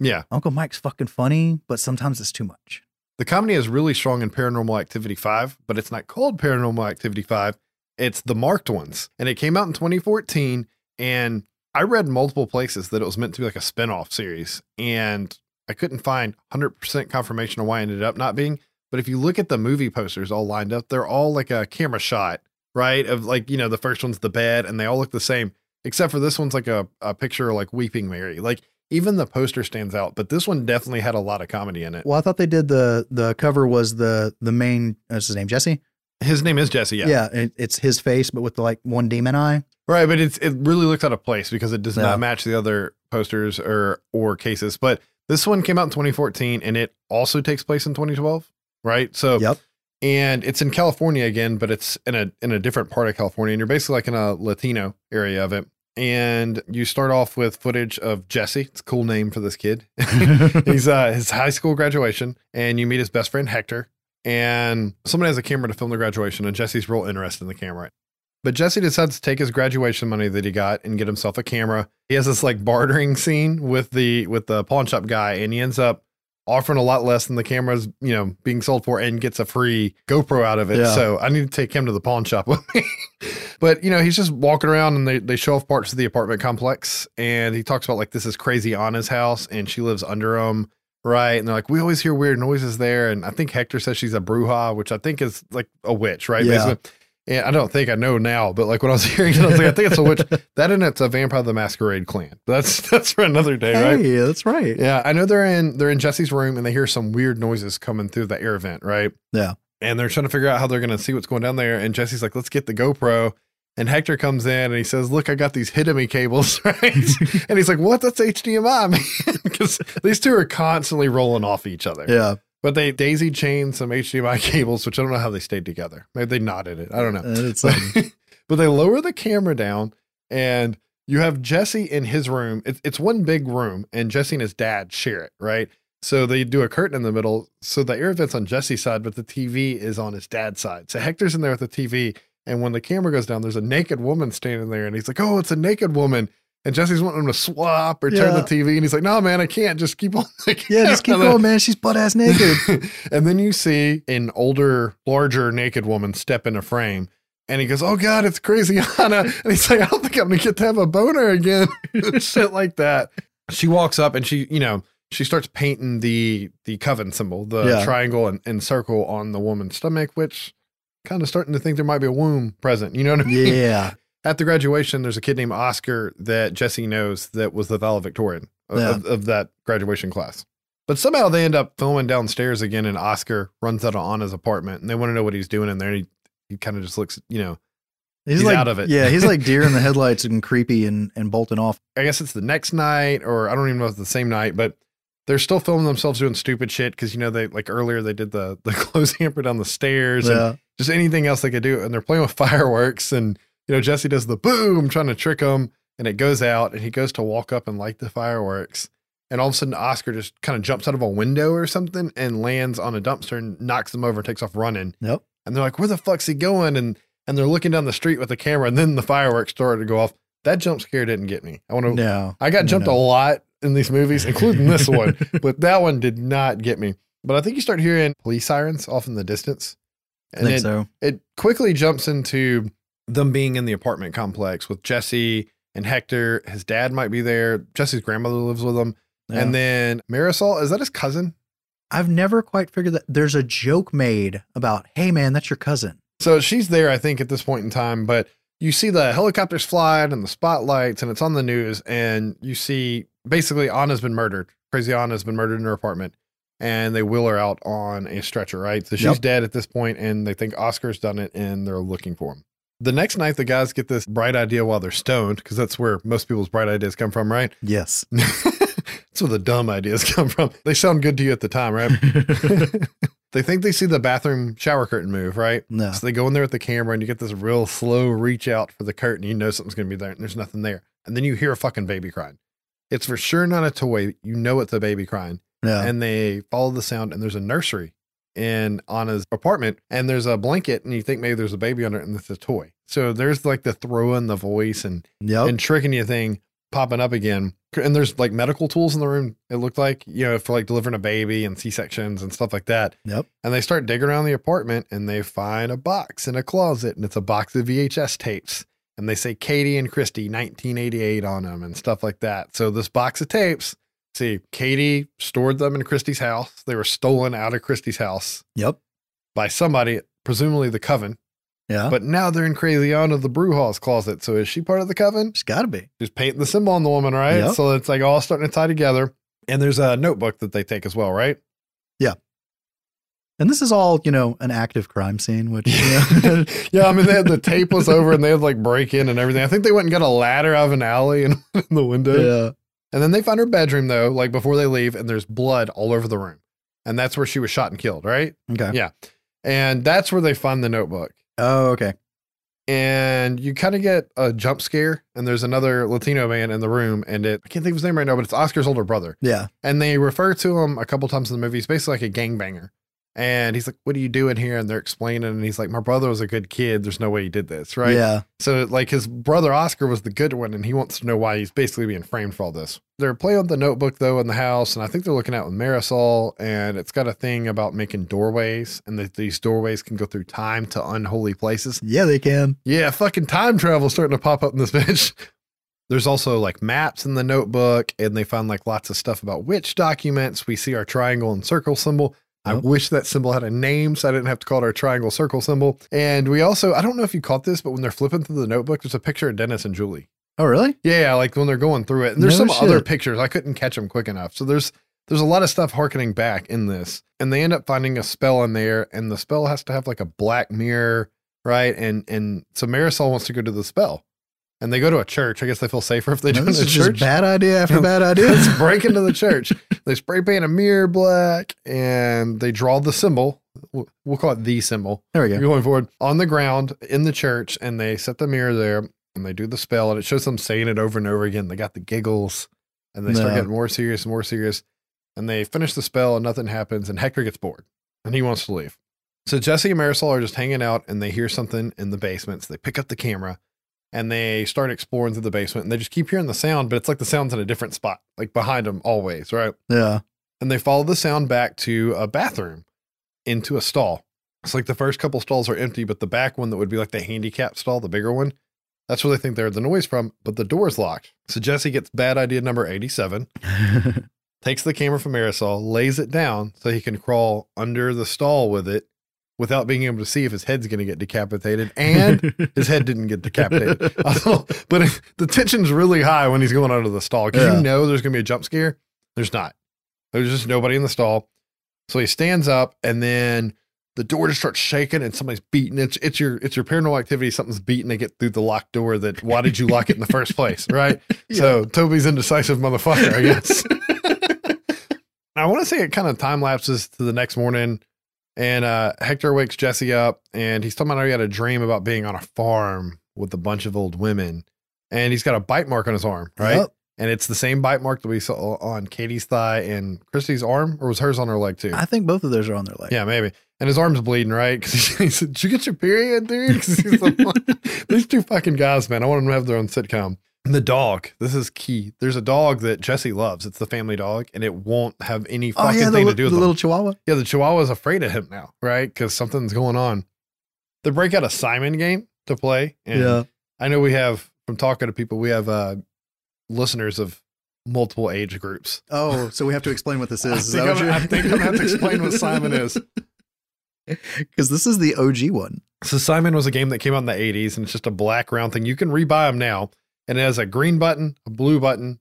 yeah. Uncle Mike's fucking funny, but sometimes it's too much. The comedy is really strong in Paranormal Activity 5, but it's not called Paranormal Activity 5. It's the marked ones. And it came out in 2014. And I read multiple places that it was meant to be like a spinoff series. And I couldn't find 100% confirmation of why it ended up not being. But if you look at the movie posters all lined up, they're all like a camera shot, right? Of like, you know, the first one's the bed and they all look the same, except for this one's like a, a picture of like Weeping Mary. Like even the poster stands out, but this one definitely had a lot of comedy in it. Well, I thought they did the the cover was the the main. Uh, what's his name? Jesse. His name is Jesse, yeah. Yeah, it, it's his face, but with the like one demon eye. Right, but it's it really looks out of place because it does Yeah. not match the other posters or or cases. But this one came out in 2014 and it also takes place in 2012, right? So Yep. and it's in California again, but it's in a in a different part of California, and you're basically like in a Latino area of it. And you start off with footage of Jesse. It's a cool name for this kid. He's uh his high school graduation, and you meet his best friend Hector. And somebody has a camera to film the graduation, and Jesse's real interested in the camera. But Jesse decides to take his graduation money that he got and get himself a camera. He has this like bartering scene with the with the pawn shop guy, and he ends up offering a lot less than the camera's you know being sold for, and gets a free GoPro out of it. Yeah. So I need to take him to the pawn shop with me. but you know he's just walking around, and they they show off parts of the apartment complex, and he talks about like this is crazy Anna's house, and she lives under him. Right. And they're like, we always hear weird noises there. And I think Hector says she's a bruja, which I think is like a witch, right? Yeah. Basically. And I don't think I know now, but like when I was hearing it, I was like, I think it's a witch. That and it's a Vampire the Masquerade clan. That's that's for another day, right? Hey, that's right. Yeah, I know they're in they're in Jesse's room and they hear some weird noises coming through the air vent, right? Yeah. And they're trying to figure out how they're gonna see what's going down there. And Jesse's like, let's get the GoPro. And Hector comes in and he says, Look, I got these Hidemi cables, right? and he's like, What? That's HDMI, man. Because these two are constantly rolling off each other. Yeah. But they daisy chained some HDMI cables, which I don't know how they stayed together. Maybe they knotted it. I don't know. Uh, um, but they lower the camera down and you have Jesse in his room. It's, it's one big room and Jesse and his dad share it, right? So they do a curtain in the middle. So the air vent's on Jesse's side, but the TV is on his dad's side. So Hector's in there with the TV. And when the camera goes down, there's a naked woman standing there. And he's like, oh, it's a naked woman. And Jesse's wanting him to swap or turn the TV. And he's like, no, man, I can't. Just keep on. the yeah, just keep going, man. She's butt ass naked. and then you see an older, larger naked woman step in a frame. And he goes, Oh God, it's crazy Anna. And he's like, I don't think I'm gonna get to have a boner again. Shit like that. She walks up and she, you know, she starts painting the the coven symbol, the Yeah. triangle and, and circle on the woman's stomach, which kind of starting to think there might be a womb present. You know what I mean? yeah. At the graduation, there's a kid named Oscar that Jesse knows that was the valedictorian of, Yeah. of, of that graduation class. But somehow they end up filming downstairs again, and Oscar runs out of Anna's apartment, and they want to know what he's doing in there. And he, he kind of just looks, you know, He's like, out of it. Yeah, he's like deer in the headlights and creepy and, and bolting off. I guess it's the next night, or I don't even know if it's the same night, but they're still filming themselves doing stupid shit because you know they like earlier they did the the clothes hamper down the stairs and just anything else they could do, and they're playing with fireworks, and you know Jesse does the boom trying to trick him, and it goes out, and he goes to walk up and light the fireworks, and all of a sudden Oscar just kind of jumps out of a window or something and lands on a dumpster and knocks them over, and takes off running, Yep. and they're like, "Where the fuck's he going?" and and they're looking down the street with the camera, and then the fireworks started to go off. That jump scare didn't get me. I want to No. I got jumped no. a lot in these movies, including this one, but that one did not get me. But I think you start hearing police sirens off in the distance. I And think then so. it quickly jumps into them being in the apartment complex with Jesse and Hector. His dad might be there. Jesse's grandmother lives with him. Yeah. And then Marisol, is that his cousin? I've never quite figured that there's a joke made about, hey man, that's your cousin. So she's there, I think, at this point in time, but you see the helicopters flying and the spotlights, and it's on the news, and you see basically Anna's been murdered. Crazy Anna's been murdered in her apartment, and they wheel her out on a stretcher, right? So she's Yep. dead at this point, and they think Oscar's done it, and they're looking for him. The next night, the guys get this bright idea while they're stoned, because that's where most people's bright ideas come from, right? Yes. that's where the dumb ideas come from. They sound good to you at the time, right? they think they see the bathroom shower curtain move, right? no. So they go in there with the camera and you get this real slow reach out for the curtain. You know something's going to be there and there's nothing there. And then you hear a fucking baby crying. It's for sure not a toy. You know it's a baby crying. Yeah. And they follow the sound and there's a nursery in Anna's apartment and there's a blanket and you think maybe there's a baby under it and it's a toy. So there's like the throw in the voice and, yep. and tricking you thing popping up again. And there's like medical tools in the room, it looked like, you know, for like delivering a baby and C sections and stuff like that. yep. And they start digging around the apartment and they find a box in a closet and it's a box of VHS tapes. And they say Katie and Kristi 1988 on them and stuff like that. So this box of tapes See, Katie stored them in Kristi's house. They were stolen out of Kristi's house Yep. by somebody, presumably the coven. Yeah. But now they're in Craziana, the bruja's closet. So is she part of the coven? She's got to be. She's painting the symbol on the woman, right? Yep. So it's like all starting to tie together. And there's a notebook that they take as well, right? Yeah. And this is all, you know, an active crime scene, which, you know, yeah, I mean, they had the tape was over and they had like break in and everything. I think they went and got a ladder out of an alley and in the window. yeah. And then they find her bedroom though, like before they leave, and there's blood all over the room. And that's where she was shot and killed, right? Okay. Yeah. And that's where they find the notebook. Oh, okay. And you kind of get a jump scare, and there's another Latino man in the room, and it I can't think of his name right now, but it's Oscar's older brother. Yeah. And they refer to him a couple times in the movie. He's basically like a gangbanger. And he's like, What are you doing here? And they're explaining, and he's like, My brother was a good kid. There's no way he did this, right? Yeah. So, like, his brother Oscar was the good one, and he wants to know why he's basically being framed for all this. They're playing with the notebook, though, in the house, and I think they're looking at with Marisol, and it's got a thing about making doorways, and that these doorways can go through time to unholy places. Yeah, they can. Yeah, fucking time travel starting to pop up in this bitch. There's also like maps in the notebook, and they find like lots of stuff about witch documents. We see our triangle and circle symbol. I wish that symbol had a name so I didn't have to call it our triangle circle symbol. And we also, I don't know if you caught this, but when they're flipping through the notebook, there's a picture of Dennis and Julie. Oh, really? Yeah, like when they're going through it. And there's No some other pictures. I couldn't catch them quick enough. So there's there's a lot of stuff harkening back in this. And they end up finding a spell in there, and the spell has to have like a black mirror, right? And and so Marisol wants to go to the spell. And they go to a church. I guess they feel safer if they do it this a just church. bad idea after bad idea. Let's break into the church. They spray paint a mirror black and they draw the symbol. We'll call it the symbol there we go. You're going forward on the ground in the church and they set the mirror there and they do the spell and it shows them saying it over and over again. They got the giggles and they start getting more serious and more serious. And they finish the spell and nothing happens and Hector gets bored and he wants to leave. So Jesse and Marisol are just hanging out and they hear something in the basement. So they pick up the camera and they start exploring through the basement and they just keep hearing the sound, but it's like the sound's in a different spot, like behind them always, right? Yeah. and they follow the sound back to a bathroom into a stall. It's like the first couple stalls are empty, but the back one that would be like the handicap stall, the bigger one, that's where they think they heard the noise from, but the door's locked. So Jesse gets bad idea number 87, takes the camera from Marisol, lays it down so he can crawl under the stall with it without being able to see if his head's going to get decapitated. And his head didn't get decapitated. Also, but if, the tension's really high when he's going under the stall because Yeah. you know there's going to be a jump scare. There's not. There's just nobody in the stall. So he stands up and then the door just starts shaking and somebody's beating. It's it's your it's your paranormal activity. Something's beating to get through the locked door. That why did you lock it in the first place, right? So Toby's indecisive motherfucker, I guess. I want to say it kind of time lapses to the next morning, and uh, Hector wakes Jesse up, and he's talking about how he had a dream about being on a farm with a bunch of old women, and he's got a bite mark on his arm, right? Yep. And it's the same bite mark that we saw on Katie's thigh and Kristi's arm, or was hers on her leg too? I think both of those are on their leg. Yeah, maybe. And his arm's bleeding, right? Because he said, Did you get your period, dude? he's like, These two fucking guys, man, I want them to have their own sitcom. The dog, this is key. There's a dog that Jesse loves. It's the family dog, and it won't have any Oh fucking yeah, the, thing li- to do with the little chihuahua. yeah, the Chihuahua's afraid of him now, right? Because something's going on. They break out a Simon game to play. And yeah. I know we have, from talking to people, we have uh, listeners of multiple age groups. Oh, so we have to explain what this is. I Is think I'm- I think I'm gonna have to explain what Simon is. Because this is the OG one. So Simon was a game that came out in the 80s and it's just a black round thing. You can rebuy them now. And it has a green button, a blue button,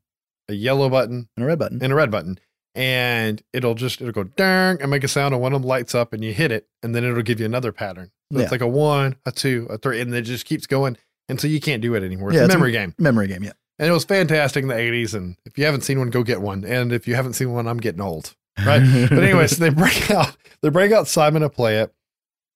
a yellow button, And a red button. and a red button. And it'll just it'll go dang and make a sound and one of them lights up and you hit it and then it'll give you another pattern. So Yeah. It's like a one, a two, a three, and it just keeps going until so you can't do it anymore. It's Yeah, a it's a- memory game. Memory game, yeah. And it was fantastic in the 80s. And if you haven't seen one, go get one. And if you haven't seen one, I'm getting old. Right. But anyway, so they break out they break out Simon to play it,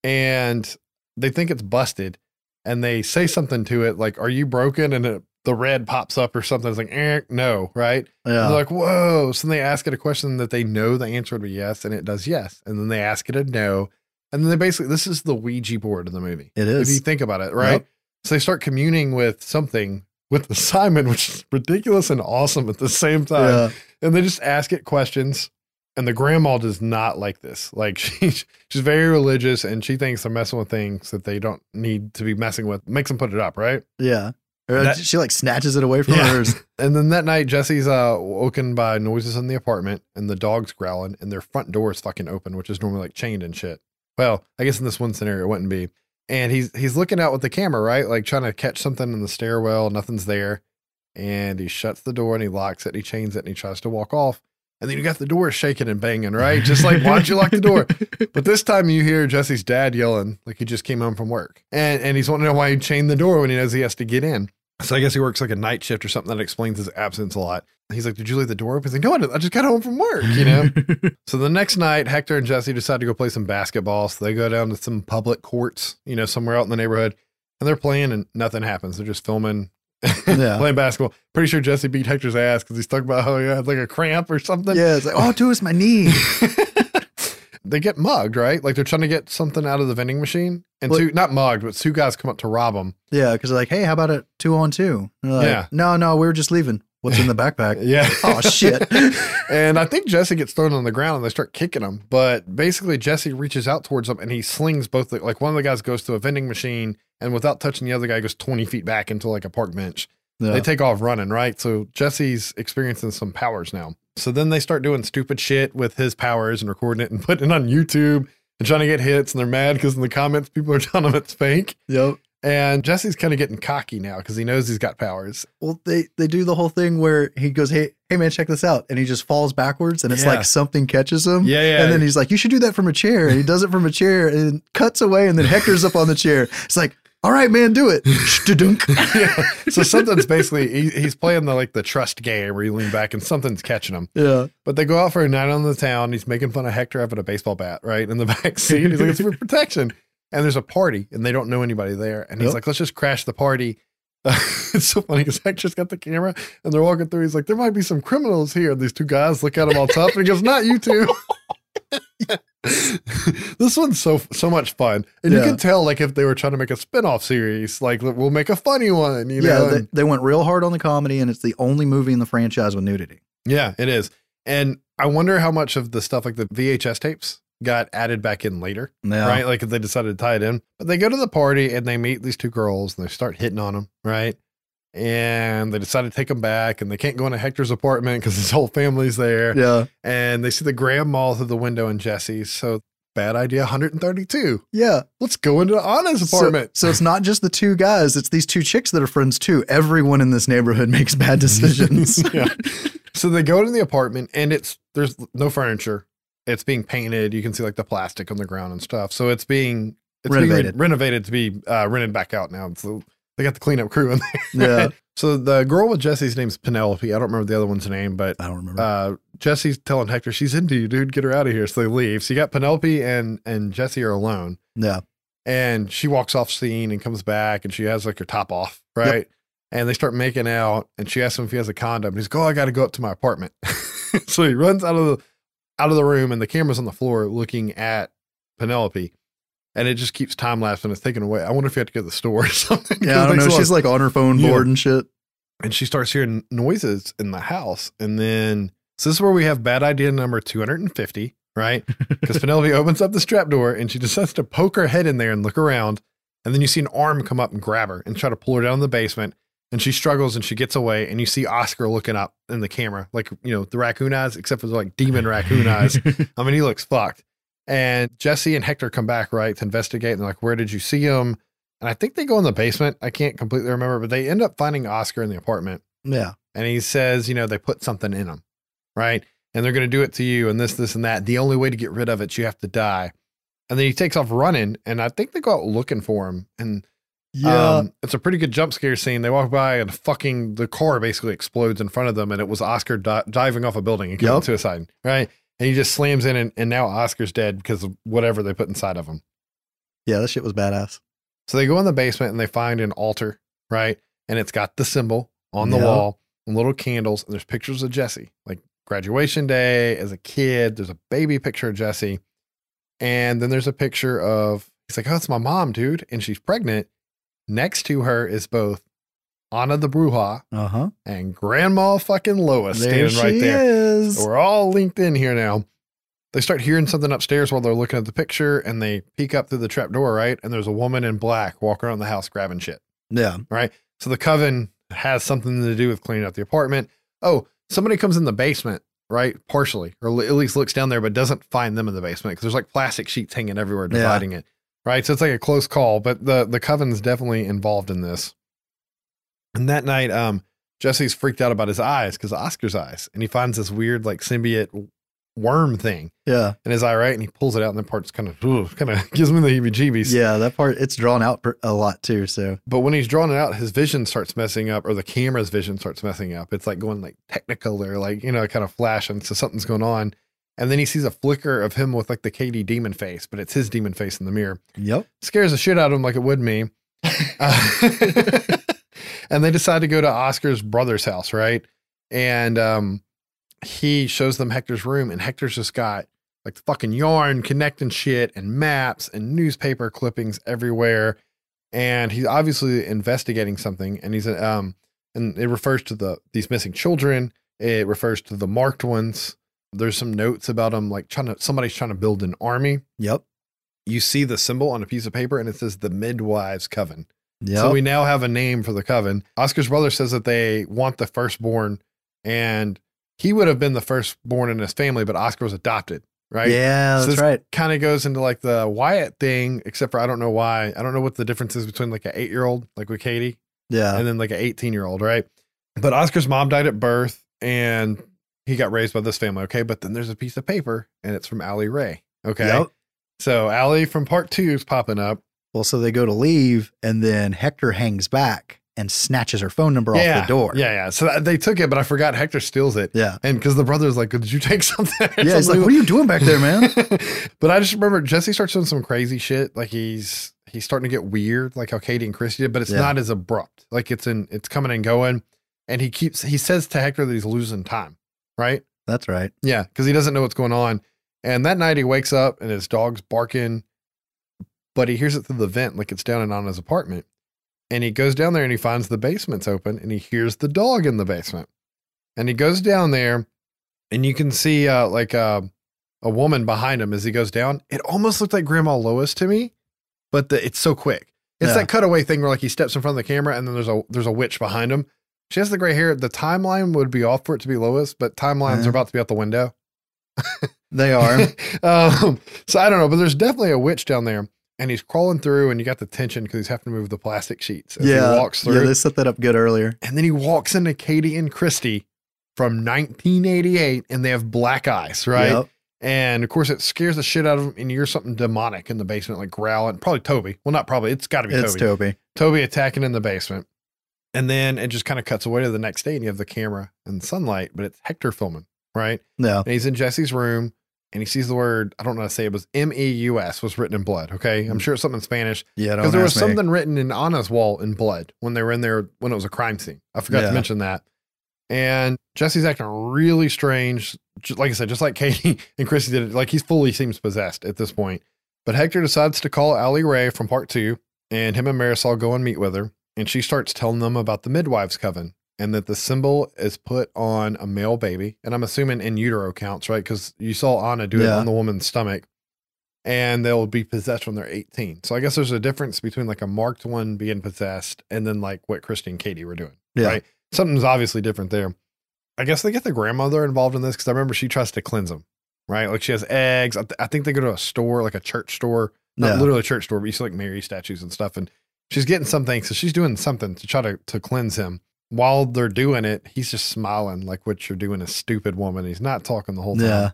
and they think it's busted, and they say something to it like, "Are you broken?" And it, the red pops up or something. It's like, eh, "No, right?" Yeah. they're like, "Whoa!" So then they ask it a question that they know the answer would be yes, and it does yes, and then they ask it a no, and then they basically this is the Ouija board of the movie. it If you think about it, right? Yep. So they start communing with something with the Simon, which is ridiculous and awesome at the same time Yeah. and they just ask it questions. And the grandma does not like this. Like she, she's very religious, and she thinks they're messing with things that they don't need to be messing with. Makes them put it up, right? Yeah. That- she like snatches it away from Yeah. her. And then that night, Jesse's uh, woken by noises in the apartment and the dog's growling, and their front door is fucking open, which is normally like chained and shit. Well, I guess in this one scenario, it wouldn't be. And he's he's looking out with the camera, right? Like trying to catch something in the stairwell. Nothing's there. And he shuts the door and he locks it. And he chains it and he tries to walk off. And then you got the door shaking and banging, right? Just like, why'd you lock the door? But this time you hear Jesse's dad yelling like he just came home from work. And and he's wanting to know why he chained the door when he knows he has to get in. So I guess he works like a night shift or something that explains his absence a lot. He's like, Did you leave the door open? He's like, No, I. I just got home from work, you know? so the next night, Hector and Jesse decide to go play some basketball. So they go down to some public courts, you know, somewhere out in the neighborhood. And they're playing and nothing happens. They're just filming, Yeah. playing basketball. Pretty sure Jesse beat Hector's ass because he's talking about how he had like a cramp or something. yeah, it's like, oh, dude, it's my knee. they get mugged, right? Like they're trying to get something out of the vending machine, and Well- two not mugged, but two guys come up to rob them. Yeah, because they're like, hey, how about a two on two? Like, Yeah. No, no, we were just leaving. What's in the backpack? Yeah. oh shit. and I think Jesse gets thrown on the ground and they start kicking him. But basically, Jesse reaches out towards him and he slings both. The, like one of the guys goes to a vending machine and without touching the other guy goes 20 feet back into like a park bench. Yeah. They take off running, right? So Jesse's experiencing some powers now. So then they start doing stupid shit with his powers and recording it and putting it on YouTube and trying to get hits. And they're mad because in the comments, people are telling them it's fake. Yep. And Jesse's kind of getting cocky now because he knows he's got powers. Well, they they do the whole thing where he goes, "Hey, hey, man, check this out," and he just falls backwards, and it's Yeah. like something catches him. Yeah, yeah. And then he's like, "You should do that from a chair," and he does it from a chair, and cuts away, and then Hector's up on the chair. It's like, "All right, man, do it." Yeah. So something's basically he, he's playing the like the trust game where you lean back and something's catching him. yeah. But they go out for a night on the town. He's making fun of Hector having a baseball bat right in the back seat. He's like, it's for protection. And there's a party and they don't know anybody there. And he's Yep. like, let's just crash the party. it's so funny because Hector's got the camera and they're walking through. He's like, there might be some criminals here. And these two guys look at him all tough and he goes, not you two. this one's so so much fun, and you can tell like if they were trying to make a spin-off series, like we'll make a funny one, you yeah, know. they, they went real hard on the comedy, and it's the only movie in the franchise with nudity. Yeah, it is. And I wonder how much of the stuff like the VHS tapes got added back in later, Yeah. right? Like if they decided to tie it in. But they go to the party and they meet these two girls and they start hitting on them, right? And they decide to take them back and they can't go into Hector's apartment because his whole family's there. Yeah. And they see the grandma through the window and Jesse's. So bad idea 132. Yeah. Let's go into Anna's apartment. So, it's not just the two guys, it's these two chicks that are friends too. Everyone in this neighborhood makes bad decisions. yeah. So they go to the apartment and it's there's no furniture. It's being painted. You can see like the plastic on the ground and stuff. So it's being it's being Renovated. re- renovated to be uh, rented back out now. So they got the cleanup crew in there. Yeah. So the girl with Jesse's name's Penelope. I don't remember the other one's name, but I don't remember. uh, Jesse's telling Hector she's into you, dude. Get her out of here. So they leave. So you got Penelope and and Jesse are alone, yeah. and she walks off scene and comes back, and she has like her top off, right? And they start making out, and she asks him if he has a condom. He's like, "Oh, I got to go up to my apartment." so he runs out of the out of the room, and the camera's on the floor looking at Penelope, and it just keeps time lapsing. It's taken away. I wonder if you have to go to the store or something. Yeah. I don't know. She's like on her phone Yeah. board and shit. and she starts hearing noises in the house. And then, so this is where we have bad idea number 250, right? Because Penelope opens up the strap door and she decides to poke her head in there and look around. And then you see an arm come up and grab her and try to pull her down in the basement. And she struggles and she gets away. And you see Oscar looking up in the camera, like, you know, the raccoon eyes, except for the, like demon raccoon eyes. I mean, he looks fucked. And Jesse and Hector come back, right, to investigate. And they're like, where did you see him? And I think they go in the basement. I can't completely remember, but they end up finding Oscar in the apartment Yeah. and he says, you know, they put something in him, right? And they're going to do it to you and this, this, and that. The only way to get rid of it, you have to die. And then he takes off running, and I think they go out looking for him. And Yeah. um, it's a pretty good jump scare scene. They walk by, and fucking the car basically explodes in front of them, and it was Oscar di- diving off a building and committing Yep. suicide, right? And he just slams in, and, and now Oscar's dead because of whatever they put inside of him. yeah. That shit was badass. So they go in the basement and they find an altar, right? And it's got the symbol on the Yeah. wall and little candles. And there's pictures of Jesse, like graduation day as a kid. There's a baby picture of Jesse. And then there's a picture of, he's like, oh, it's my mom, dude. And she's pregnant. Next to her is both Anna the Bruja Uh huh. and Grandma fucking Lois There standing right she there. is. So we're all linked in here now. They start hearing something upstairs while they're looking at the picture and they peek up through the trap door, right? And there's a woman in black walking around the house grabbing shit. yeah. Right. So the coven has something to do with cleaning up the apartment. Oh, somebody comes in the basement, right? Partially, or at least looks down there, but doesn't find them in the basement because there's like plastic sheets hanging everywhere Yeah. dividing it, right? So it's like a close call, but the the coven's definitely involved in this. And that night, um, Jesse's freaked out about his eyes because Oscar's eyes, and he finds this weird like symbiote worm thing Yeah. in his eye, right? And he pulls it out, and that part's kind of kind of gives me the heebie-jeebies. Yeah. That part, it's drawn out a lot too. So, But when he's drawing it out, his vision starts messing up, or the camera's vision starts messing up. It's like going like technical technicolor, like you know, kind of flashing. So something's going on. And then he sees a flicker of him with like the Katie demon face, but it's his demon face in the mirror. yep. Scares the shit out of him like it would me. Uh, and they decide to go to Oscar's brother's house, right? And um, he shows them Hector's room, and Hector's just got like fucking yarn connecting shit and maps and newspaper clippings everywhere. And he's obviously investigating something, and he's um, and it refers to the these missing children. It refers to the marked ones. There's some notes about them, like trying to somebody's trying to build an army Yep. you see the symbol on a piece of paper and it says the midwives coven Yep. so we now have a name for the coven oscar's brother says that they want the firstborn and he would have been the firstborn in his family but oscar was adopted right yeah, So that's right. kind of goes into like the wyatt thing except for i don't know why i don't know what the difference is between like an eight year old like with katie Yeah. and then like an 18 year old, right? But Oscar's mom died at birth and he got raised by this family, okay? But then there's a piece of paper and it's from Ali Rey, okay? Yep. So Allie from part two is popping up. Well, so they go to leave, and then Hector hangs back and snatches her phone number yeah, off the door. Yeah, yeah. So that- they took it, but I forgot Hector steals it. Yeah. And because the brother's like, did you take something? Yeah. He's like, what are you doing back there, man? but I just remember Jesse starts doing some crazy shit. Like he's he's starting to get weird, like how Katie and Kristi did, but it's Yeah. not as abrupt. Like it's in it's coming and going. And he keeps he says to Hector that he's losing time, right? That's right. Yeah, because he doesn't know what's going on. And that night he wakes up and his dog's barking, but he hears it through the vent like it's down and on his apartment. And he goes down there and he finds the basement's open and he hears the dog in the basement. And he goes down there and you can see uh, like uh, a woman behind him as he goes down. It almost looked like Grandma Lois to me, but the, it's so quick. It's Yeah. that cutaway thing where like he steps in front of the camera and then there's a there's a witch behind him. She has the gray hair. The timeline would be off for it to be Lois, but timelines are about to be out the window. They are. um, so I don't know, but there's definitely a witch down there, and he's crawling through, and you got the tension because he's having to move the plastic sheets as yeah. he walks Yeah. through, They set that up good earlier. and then he walks into Katie and Kristi from 1988, and they have black eyes, right? Yep. And of course, it scares the shit out of him, and you hear something demonic in the basement, like growling. Probably Toby. Well, not probably. It's got to be It's Toby. Toby. Toby attacking in the basement. And then it just kind of cuts away to the next day, and you have the camera and sunlight, but it's Hector filming, right? Yeah. and he's in Jesse's room and he sees the word I don't know how to say it, it was M E U S was written in blood. Okay, I'm hmm. sure it's something in Spanish Yeah. Because there was me. something written in Anna's wall in blood when they were in there when it was a crime scene. I forgot Yeah. to mention that. And Jesse's acting really strange, ju- like I said, just like Katie and Chrissy did it. Like he's fully seems possessed at this point. But Hector decides to call Ali Rey from part two, and him and Marisol go and meet with her, and she starts telling them about the midwives coven and that the symbol is put on a male baby. And I'm assuming in utero counts, right? Because you saw Anna do it on the woman's stomach. And they'll be possessed when they're 18. So I guess there's a difference between like a marked one being possessed and then like what Kristi and Katie were doing. Yeah. Right. Something's obviously different there. I guess they get the grandmother involved in this because I remember she tries to cleanse them. Right. Like she has eggs. I, th- I think they go to a store, like a church store, not Yeah. literally a church store, but you see like Mary statues and stuff. And she's getting something. So she's doing something to try to, to cleanse him. While they're doing it, he's just smiling like what you're doing a stupid woman. He's not talking the whole time. Yeah.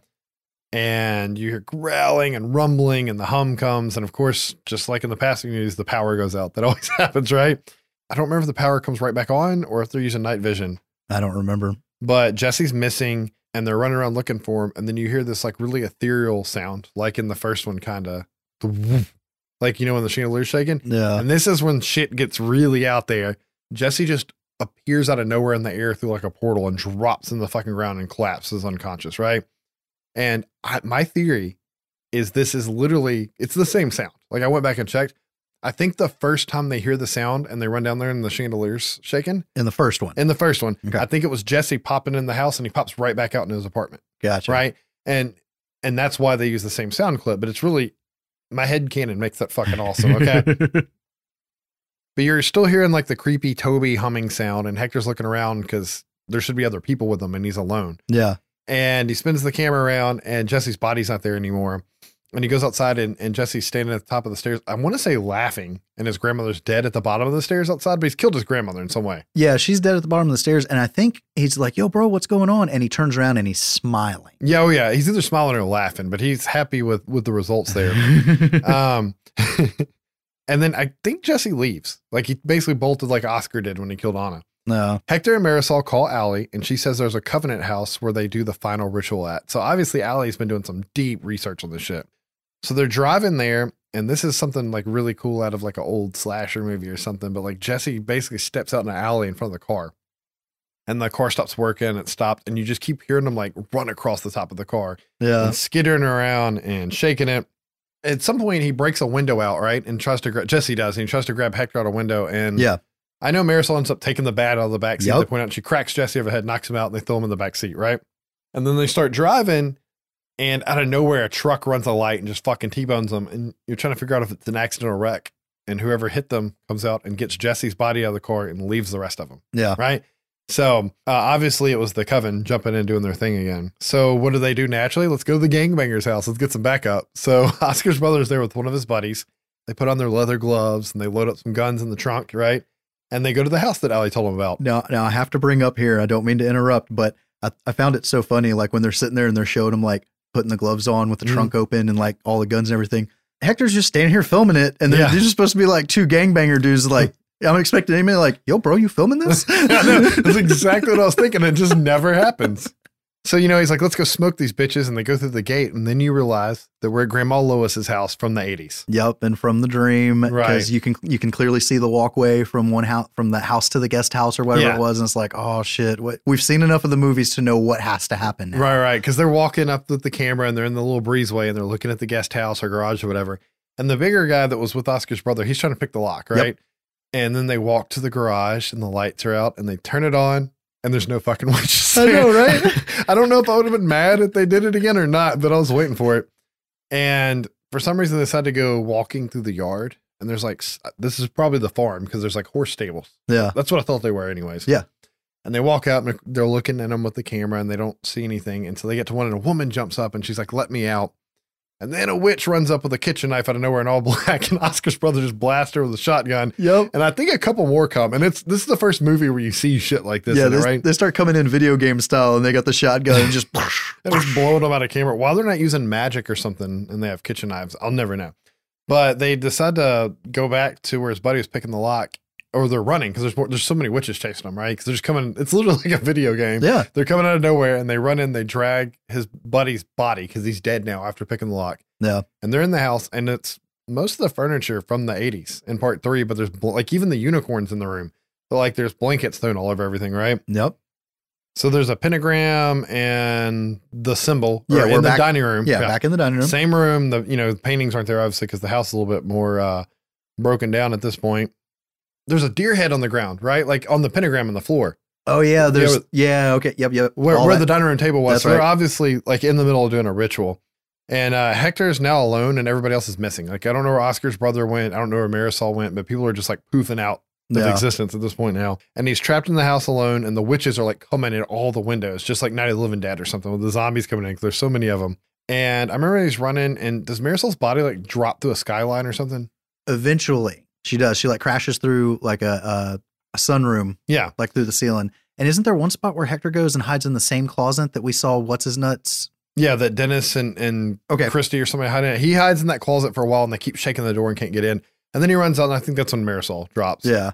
And you hear growling and rumbling, and the hum comes. And of course, just like in the passing news, the power goes out. That always happens, right? I don't remember if the power comes right back on or if they're using night vision I don't remember. but Jesse's missing and they're running around looking for him. And then you hear this like really ethereal sound, like in the first one, kind of like, you know, when the chandelier's shaking. Yeah. And this is when shit gets really out there. Jesse just appears out of nowhere in the air through like a portal and drops in the fucking ground and collapses unconscious, right? And I, my theory is this is literally, it's the same sound. Like I went back and checked. I think the first time they hear the sound and they run down there and the chandelier's shaking, In the first one. in the first one, Okay. I think it was Jesse popping in the house and he pops right back out in his apartment. Gotcha. Right. And and that's why they use the same sound clip, but it's really my head canon makes that fucking awesome. Okay. But you're still hearing like the creepy Toby humming sound, and Hector's looking around because there should be other people with him, and he's alone. Yeah. And he spins the camera around, and Jesse's body's not there anymore. And he goes outside, and, and Jesse's standing at the top of the stairs. I want to say laughing, and his grandmother's dead at the bottom of the stairs outside, but he's killed his grandmother in some way. Yeah, she's dead at the bottom of the stairs. And I think he's like, yo, bro, what's going on? And he turns around and he's smiling. Yeah, oh yeah, he's either smiling or laughing, but he's happy with with the results there. um, and then I think Jesse leaves. Like he basically bolted like Oscar did when he killed Anna. no. Hector and Marisol call Allie, and she says there's a covenant house where they do the final ritual at. So obviously, Allie's been doing some deep research on this shit. So they're driving there, and this is something like really cool out of like an old slasher movie or something. But like Jesse basically steps out in an alley in front of the car, and the car stops working. It stopped, and you just keep hearing them like run across the top of the car Yeah. and skittering around and shaking it. At some point, he breaks a window out, right, and tries to grab Jesse does. And he tries to grab Hector out a window, and Yeah. I know Marisol ends up taking the bat out of the back seat. Yep. They point out she cracks Jesse over the head, knocks him out, and they throw him in the back seat, right? And then they start driving, and out of nowhere, a truck runs a light and just fucking T-bones them. And you're trying to figure out if it's an accidental wreck. And whoever hit them comes out and gets Jesse's body out of the car and leaves the rest of them, Yeah. right? So uh, obviously, it was the coven jumping in doing their thing again. So what do they do naturally? Let's go to the gangbanger's house. Let's get some backup. So Oscar's brother's there with one of his buddies. They put on their leather gloves and they load up some guns in the trunk, right? And they go to the house that Allie told them about. Now, now I have to bring up here. I don't mean to interrupt, but I, I found it so funny. Like when they're sitting there and they're showing them like putting the gloves on with the Mhm. trunk open and like all the guns and everything. Hector's just standing here filming it, and Yeah. they're just supposed to be like two gangbanger dudes. Like I'm expecting any minute, like, "Yo, bro, you filming this?" I know. That's exactly what I was thinking. It just never happens. So, you know, he's like, let's go smoke these bitches. And they go through the gate. And then you realize that we're at Grandma Lois's house from the 80s. Yep, and from the dream, Right. because you can you can clearly see the walkway from one house from the house to the guest house or whatever Yeah. it was, and it's like, oh shit, what we've seen enough of the movies to know what has to happen. Now. Right, right. Because they're walking up with the camera and they're in the little breezeway and they're looking at the guest house or garage or whatever. And the bigger guy that was with Oscar's brother, he's trying to pick the lock, Yep. And then they walk to the garage and the lights are out and they turn it on and there's no fucking witches. I know, right? I don't know if I would have been mad if they did it again or not, but I was waiting for it. And for some reason, they decided to go walking through the yard. And there's like, this is probably the farm because there's like horse stables. Yeah, That's what I thought they were, anyways. Yeah. And they walk out and they're looking at them with the camera and they don't see anything until they get to one and a woman jumps up and she's like, "Let me out." And then a witch runs up with a kitchen knife out of nowhere in all black, and Oscar's brother just blasts her with a shotgun. yep. And I think a couple more come. And it's this is the first movie where you see shit like this, yeah, they, right? they start coming in video game style, and they got the shotgun and just And it's blowing them out of camera while they're not using magic or something, and they have kitchen knives. I'll never know. But they decide to go back to where his buddy was picking the lock, or they're running because there's there's so many witches chasing them, right? Because they're just coming. It's literally like a video game. yeah, They're coming out of nowhere and they run in, they drag his buddy's body because he's dead now after picking the lock. yeah, And they're in the house and it's most of the furniture from the 80s in part three, but there's like even the unicorns in the room. But like there's blankets thrown all over everything, right? yep, So there's a pentagram and the symbol Yeah, in the back- dining room. yeah. Back in the dining room. Same room. The, you know, the paintings aren't there obviously because the house is a little bit more uh, broken down at this point. There's a deer head on the ground, right? Like on the pentagram on the floor. Oh yeah, there's but- yeah, okay, yep, yep. where, where that- the dining room table was. That's So they're right. obviously like in the middle of doing a ritual. And uh, Hector is now alone and everybody else is missing. Like, I don't know where Oscar's brother went. I don't know where Marisol went, but people are just like poofing out of yeah. existence at this point now. And he's trapped in the house alone, and the witches are like coming in all the windows, just like Night of the Living Dead or something, with the zombies coming in there's so many of them. And I remember he's running, and does Marisol's body like drop through a skyline or something? Eventually, she does. She like crashes through like a a, a sunroom, Yeah. like through the ceiling. And isn't there one spot where Hector goes and hides in the same closet that we saw? What's his nuts? Yeah, that Dennis and, and Okay, Kristi or somebody hiding. He hides in that closet for a while and they keep shaking the door and can't get in. And then he runs out, and I think that's when Marisol drops. yeah,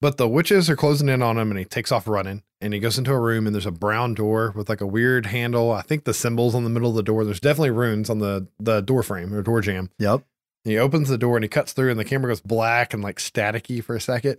But the witches are closing in on him and he takes off running and he goes into a room and there's a brown door with like a weird handle. I think the symbols on the middle of the door. There's definitely runes on the, the door frame or door jamb. yep. He opens the door and he cuts through and the camera goes black and like staticky for a second.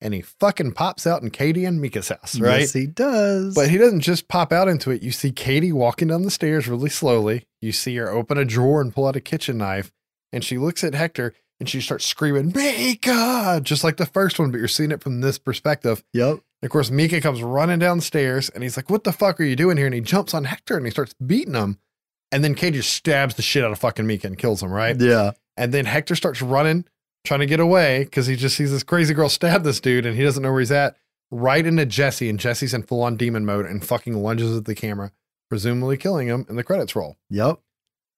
And he fucking pops out in Katie and Micah's house, right? Yes, he does. But he doesn't just pop out into it. You see Katie walking down the stairs really slowly. You see her open a drawer and pull out a kitchen knife. And she looks at Hector and she starts screaming, Micah, just like the first one, but you're seeing it from this perspective. yep. And of course, Micah comes running downstairs and he's like, What the fuck are you doing here? And he jumps on Hector and he starts beating him. And then Katie just stabs the shit out of fucking Micah and kills him, right? Yeah. And then Hector starts running trying to get away because he just sees this crazy girl stab this dude and he doesn't know where he's at. Right into Jesse, and Jesse's in full on demon mode and fucking lunges at the camera, presumably killing him, and the credits roll. Yep.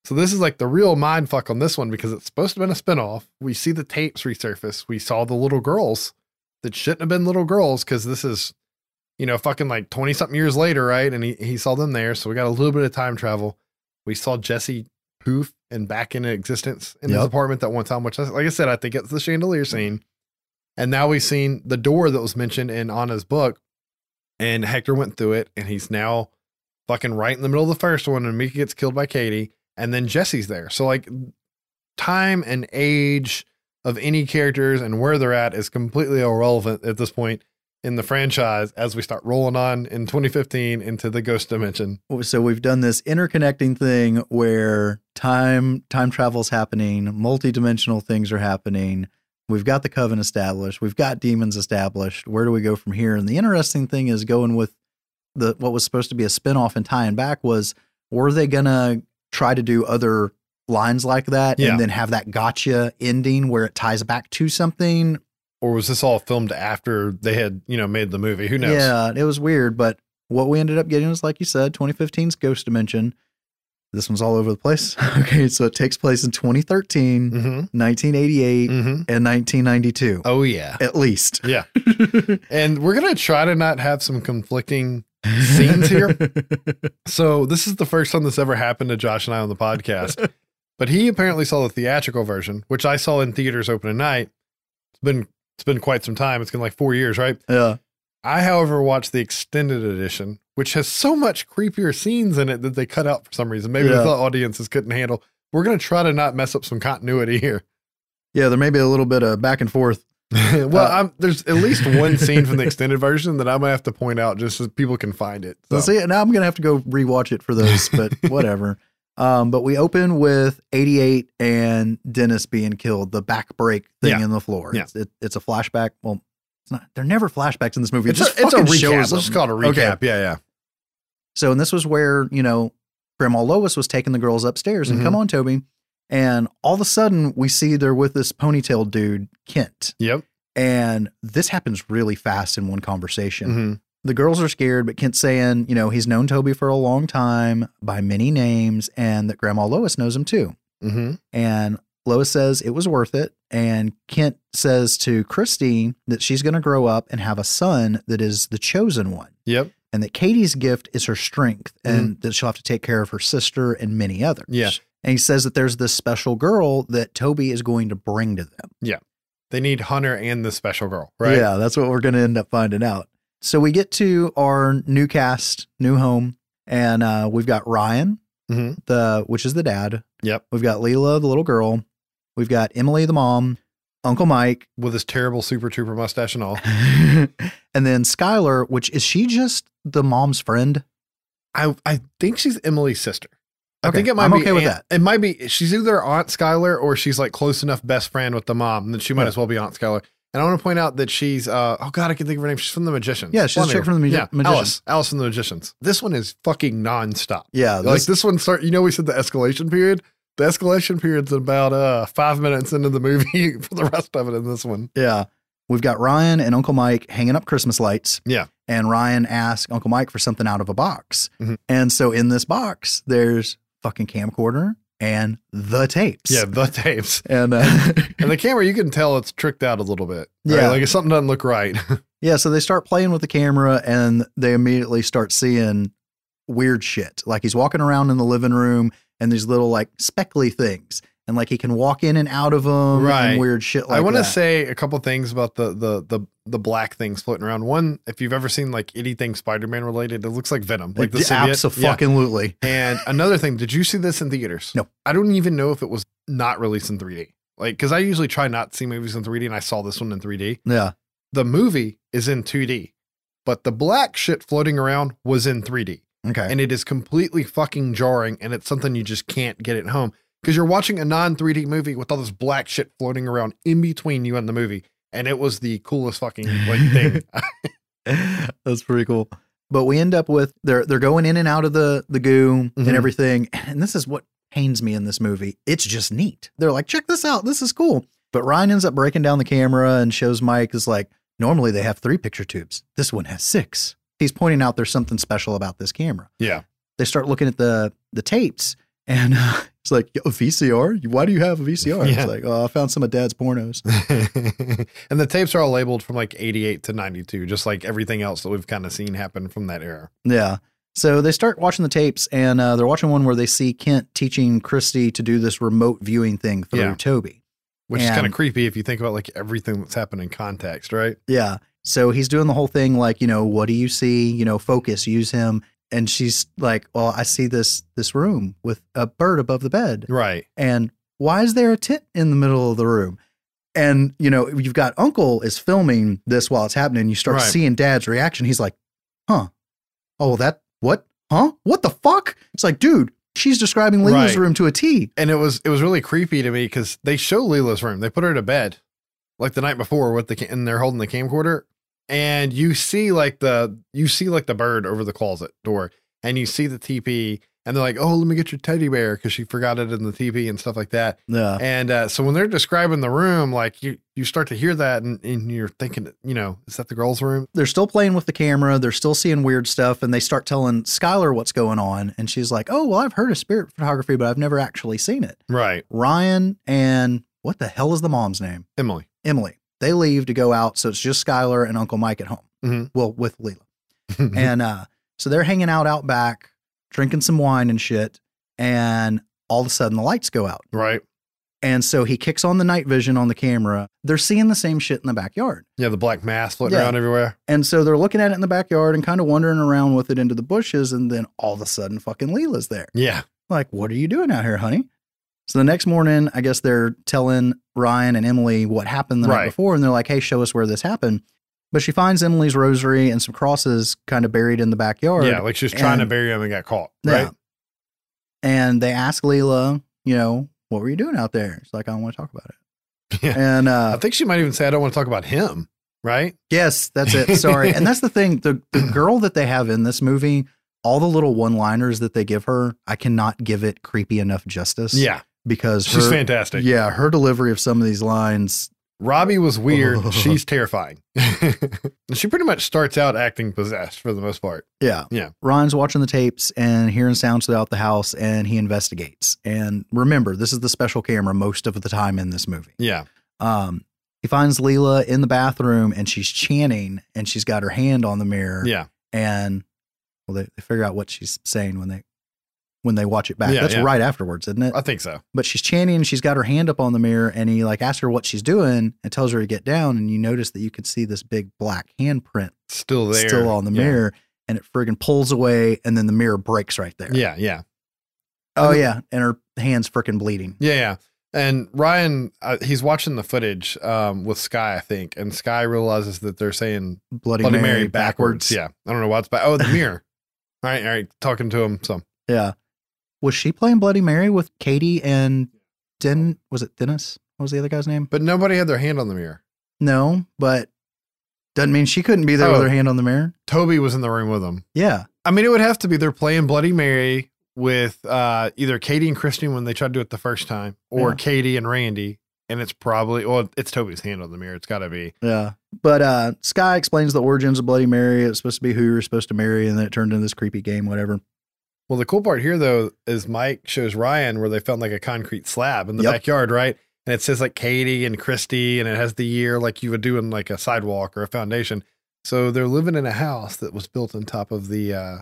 So this is like the real mind fuck on this one because it's supposed to have been a spinoff. We see the tapes resurface. We saw the little girls that shouldn't have been little girls because this is, you know, fucking like 20 something years later, right? And he, he saw them there. So we got a little bit of time travel. We saw Jesse poof and back into existence in his apartment that one time, which, like I said, I think it's the chandelier scene. And now we've seen the door that was mentioned in Anna's book. And Hector went through it and he's now fucking right in the middle of the first one. And Micah gets killed by Katie. And then Jesse's there. So, like, time and age of any characters and where they're at is completely irrelevant at this point in the franchise as we start rolling on in 2015 into the ghost dimension. So we've done this interconnecting thing where time time travel's happening, multi-dimensional things are happening. We've got the coven established. We've got demons established. Where do we go from here? And the interesting thing is going with the what was supposed to be a spin-off and tying back was were they gonna try to do other lines like that Yeah. and then have that gotcha ending where it ties back to something? Or was this all filmed after they had, you know, made the movie? Who knows? Yeah, it was weird, but what we ended up getting was like you said, 2015's Ghost Dimension. This one's all over the place. okay, so it takes place in 2013, Mm-hmm. 1988, Mm-hmm. and 1992. Oh, yeah. At least. Yeah. And we're going to try to not have some conflicting scenes here. So this is the first time this ever happened to Josh and I on the podcast. but he apparently saw the theatrical version, which I saw in theaters opening night. It's been it's been quite some time. It's been like four years, right? yeah. I, however, watched the extended edition, which has so much creepier scenes in it that they cut out for some reason. Maybe Yeah. the audiences couldn't handle. We're gonna try to not mess up some continuity here. Yeah, there may be a little bit of back and forth. well, Uh, I'm, there's at least one scene from the extended version that I'm gonna have to point out just so people can find it. So see, now I'm gonna have to go rewatch it for those, but whatever. Um, but we open with 88 and Dennis being killed, the back break thing Yeah. in the floor. Yeah. It's, it, it's a flashback. Well, it's not. They're never flashbacks in this movie. it's, It a, it's a recap. Let's just call it a Okay. recap. Yeah, yeah. So, and this was where, you know, Grandma Lois was taking the girls upstairs and Mhm. come on, Toby. And all of a sudden, we see they're with this ponytail dude, Kent. Yep. And this happens really fast in one conversation. hmm The girls are scared, but Kent's saying, you know, he's known Toby for a long time by many names and that Grandma Lois knows him too. hmm And Lois says it was worth it. And Kent says to Kristi that she's going to grow up and have a son that is the chosen one Yep. And that Katie's gift is her strength and that she'll have to take care of her sister and many others. Yeah. And he says that there's this special girl that Toby is going to bring to them. Yeah. They need Hunter and the special girl, right? Yeah, that's what we're going to end up finding out. So we get to our new cast, new home, and uh, we've got Ryan, hmm the which is the dad. Yep. We've got Leela, the little girl. We've got Emily, the mom. Uncle Mike, With his terrible Super Trooper mustache and all. and then Skylar, which is she just the mom's friend? I I think she's Emily's sister. I Okay, think it might I'm be okay with Aunt- It might be she's either Aunt Skylar or she's like close enough best friend with the mom and that she might Yeah. as well be Aunt Skylar. And I want to point out that she's uh oh god I can think of her name. She's from the Magicians. Yeah, she's chick from the Magi- yeah, Magicians. Alice, Alice from the Magicians. This one is fucking nonstop. Yeah, like this- this one start. You know we said the escalation period. The escalation period's about uh five minutes into the movie for the rest of it in this one. Yeah. We've got Ryan and Uncle Mike hanging up Christmas lights. Yeah. And Ryan asks Uncle Mike for something out of a box. Mhm. And so in this box, there's fucking camcorder and the tapes. Yeah, the tapes. And uh, And the camera, you can tell it's tricked out a little bit. right? Yeah. Like if something doesn't look right. yeah, so they start playing with the camera and they immediately start seeing weird shit. Like he's walking around in the living room and these little like speckly things. And like he can walk in and out of them Right. and weird shit like I want to say a couple things about the the the the black things floating around. One, if you've ever seen like anything Spider-Man related, it looks like Venom. Like the symbiote. Yeah. Absolutely. And another thing, did you see this in theaters? No. I don't even know if it was not released in 3D. Like, because I usually try not to see movies in 3D, and I saw this one in 3D. Yeah. The movie is in 2D, but the black shit floating around was in 3D. Okay. and it is completely fucking jarring and it's something you just can't get at home because you're watching a non 3D movie with all this black shit floating around in between you and the movie and it was the coolest fucking like thing That's pretty cool. But we end up with they're they're going in and out of the the goo Mhm. and everything. And this is what pains me in this movie. It's just neat. They're like, check this out. This is cool. But Ryan ends up breaking down the camera and shows Mike is like, normally they have three picture tubes. This one has six. He's pointing out there's something special about this camera. Yeah. They start looking at the the tapes and uh, it's like, Yo, VCR? Why do you have a VCR? Yeah. It's like, oh, I found some of dad's pornos. and the tapes are all labeled from like 88 to 92, just like everything else that we've kind of seen happen from that era. Yeah. So they start watching the tapes, and uh, they're watching one where they see Kent teaching Kristi to do this remote viewing thing through Yeah. Toby. Which is kind of creepy if you think about like everything that's happened in context, right? Yeah. So he's doing the whole thing like, you know, what do you see? You know, focus, use him. And she's like, well, I see this this room with a bird above the bed. Right. And why is there a tent in the middle of the room? And you know, you've got Uncle is filming this while it's happening. You start Right. seeing Dad's reaction. He's like, "Huh? Oh, that what? Huh? What the fuck?" It's like, dude, she's describing Leela's Right. room to a T. And it was it was really creepy to me because they show Leela's room. They put her to bed like the night before with the and they're holding the camcorder, and you see like the you see like the bird over the closet door, and you see the TP, and they're like, "Oh, let me get your teddy bear" because she forgot it in the TV and stuff like that. Yeah, And uh, so when they're describing the room, like you you start to hear that, and, and you're thinking, you know, is that the girl's room? they're still playing with the camera. They're still seeing weird stuff, and they start telling Skylar what's going on. And she's like, "Oh, well, I've heard of spirit photography, but I've never actually seen it." Right, Ryan and what the hell is the mom's name? Emily. Emily. They leave to go out, so it's just Skylar and Uncle Mike at home. Mhm. Well, with Leela. and uh, so they're hanging out out back, drinking some wine and shit. And all of a sudden, the lights go out. right, And so he kicks on the night vision on the camera. They're seeing the same shit in the backyard. yeah, the black mass floating Yeah. around everywhere. And so they're looking at it in the backyard and kind of wandering around with it into the bushes. And then all of a sudden, fucking Leela's there. Yeah, Like, what are you doing out here, honey? So the next morning, I guess they're telling Ryan and Emily what happened the night before. And they're like, hey, show us where this happened. But she finds Emily's rosary and some crosses kind of buried in the backyard. yeah, like she was trying to bury them and got caught. Yeah. And they ask Leela, you know, what were you doing out there? She's like, I don't want to talk about it. Yeah. And I uh, think she might even say, "I don't want to talk about him." Right? yes, that's it. Sorry. and that's the thing. The, the girl that they have in this movie, all the little one liners that they give her, I cannot give it creepy enough justice. Yeah, Because she's her, fantastic. Yeah, her delivery of some of these lines. Robbie was weird. She's terrifying. she pretty much starts out acting possessed for the most part. Yeah. Yeah. Ryan's watching the tapes and hearing sounds throughout the house and he investigates. And remember, this is the special camera most of the time in this movie. Yeah, Um, he finds Leela in the bathroom and she's chanting and she's got her hand on the mirror. yeah, And well, they, they figure out what she's saying when they when they watch it back. Yeah, That's yeah. right afterwards, isn't it? I think so. But she's chanting and she's got her hand up on the mirror and he like asks her what she's doing and tells her to get down. And you notice that you can see this big black handprint Still there, still on the Yeah. mirror and it friggin' pulls away and then the mirror breaks right there. Yeah, yeah, Oh yeah. And her hand's freaking bleeding. yeah, yeah. And Ryan, uh, he's watching the footage um, with Sky, I think, and Sky realizes that they're saying Bloody, Bloody Mary, Mary, backwards. backwards. Yeah, I don't know what's back. Oh, the mirror. all right, all right. Talking to him some. Yeah. Was she playing Bloody Mary with Katie and Den? Was it Dennis? What was the other guy's name? But nobody had their hand on the mirror. No, but doesn't mean she couldn't be there with Oh. her hand on the mirror. Toby was in the room with them. Yeah. I mean, it would have to be they're playing Bloody Mary with uh, either Katie and Christine when they tried to do it the first time, or Yeah. Katie and Randy. And it's probably well, it's Toby's hand on the mirror. It's got to be. Yeah. But uh Sky explains the origins of Bloody Mary. It's supposed to be who you're supposed to marry, and then it turned into this creepy game, whatever. Well, the cool part here though is Mike shows Ryan where they found like a concrete slab in the Yep. backyard, right? And it says like Katie and Kristi, and it has the year like you would do in like a sidewalk or a foundation. So they're living in a house that was built on top of the uh,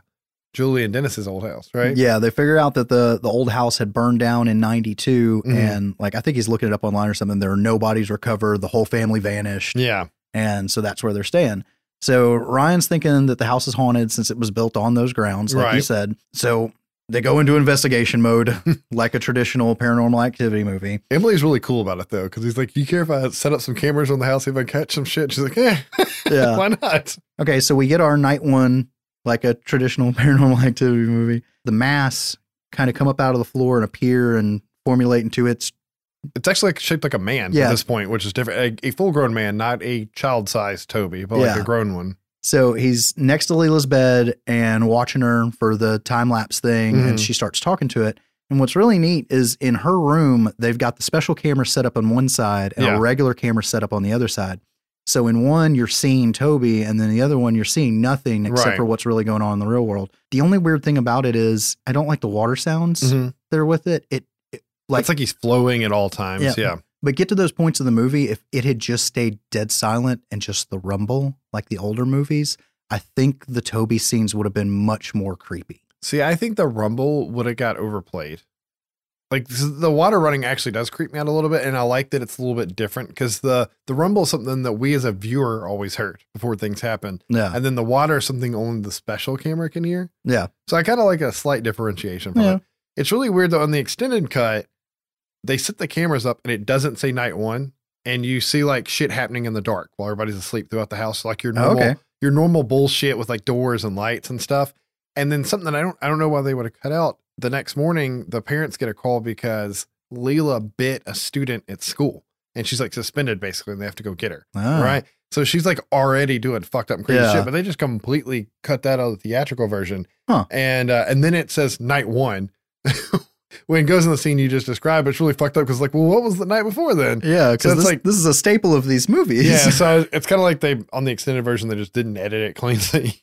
Julie and Dennis's old house, right? Yeah, they figure out that the the old house had burned down in '92, Mhm. and like I think he's looking it up online or something. There are no bodies recovered. The whole family vanished. Yeah. and so that's where they're staying. So Ryan's thinking that the house is haunted since it was built on those grounds, like you said. So they go into investigation mode, like a traditional paranormal activity movie. Emily's really cool about it though, because he's like, "You care if I set up some cameras on the house, if I catch some shit?" She's like, "Eh, Yeah. why not?" Okay, so we get our night one, like a traditional paranormal activity movie. The mass kind of come up out of the floor and appear and formulate into its. It's actually like shaped like a man Yeah. at this point, which is different. A, a full-grown man, not a child-sized Toby, but like a grown one. So he's next to Leela's bed and watching her for the time lapse thing, and Mhm. she starts talking to it. And what's really neat is in her room, they've got the special camera set up on one side and Yeah. a regular camera set up on the other side. So in one, you're seeing Toby, and then the other one, you're seeing nothing except Right. for what's really going on in the real world. The only weird thing about it is I don't like the water sounds Mhm. that are with it. It, it like, it's like he's flowing at all times. Yeah. Yeah. but get to those points of the movie, if it had just stayed dead silent and just the rumble, like the older movies, I think the Toby scenes would have been much more creepy. See, I think the rumble would have got overplayed. Like the water running actually does creep me out a little bit, and I like that it's a little bit different because the the rumble is something that we as a viewer always heard before things happen, Yeah. and then the water is something only the special camera can hear. Yeah. So I kind of like a slight differentiation from Yeah. it. It's really weird though. On the extended cut, they set the cameras up and it doesn't say night one, and you see like shit happening in the dark while everybody's asleep throughout the house, like your Oh, normal okay. your normal bullshit with like doors and lights and stuff. And then something that I don't I don't know why they would have cut out. The next morning, the parents get a call because Leela bit a student at school, and she's like suspended basically, and they have to go get her. Ah. Right. So she's like already doing fucked up crazy Yeah. shit, but they just completely cut that out of the theatrical version. Huh. And uh, and then it says night one. when it goes in the scene you just described, it's really fucked up because like, well, what was the night before then? Yeah, So because it's this, like- this is a staple of these movies. Yeah, so it's kind of like they on the extended version they just didn't edit it cleanly.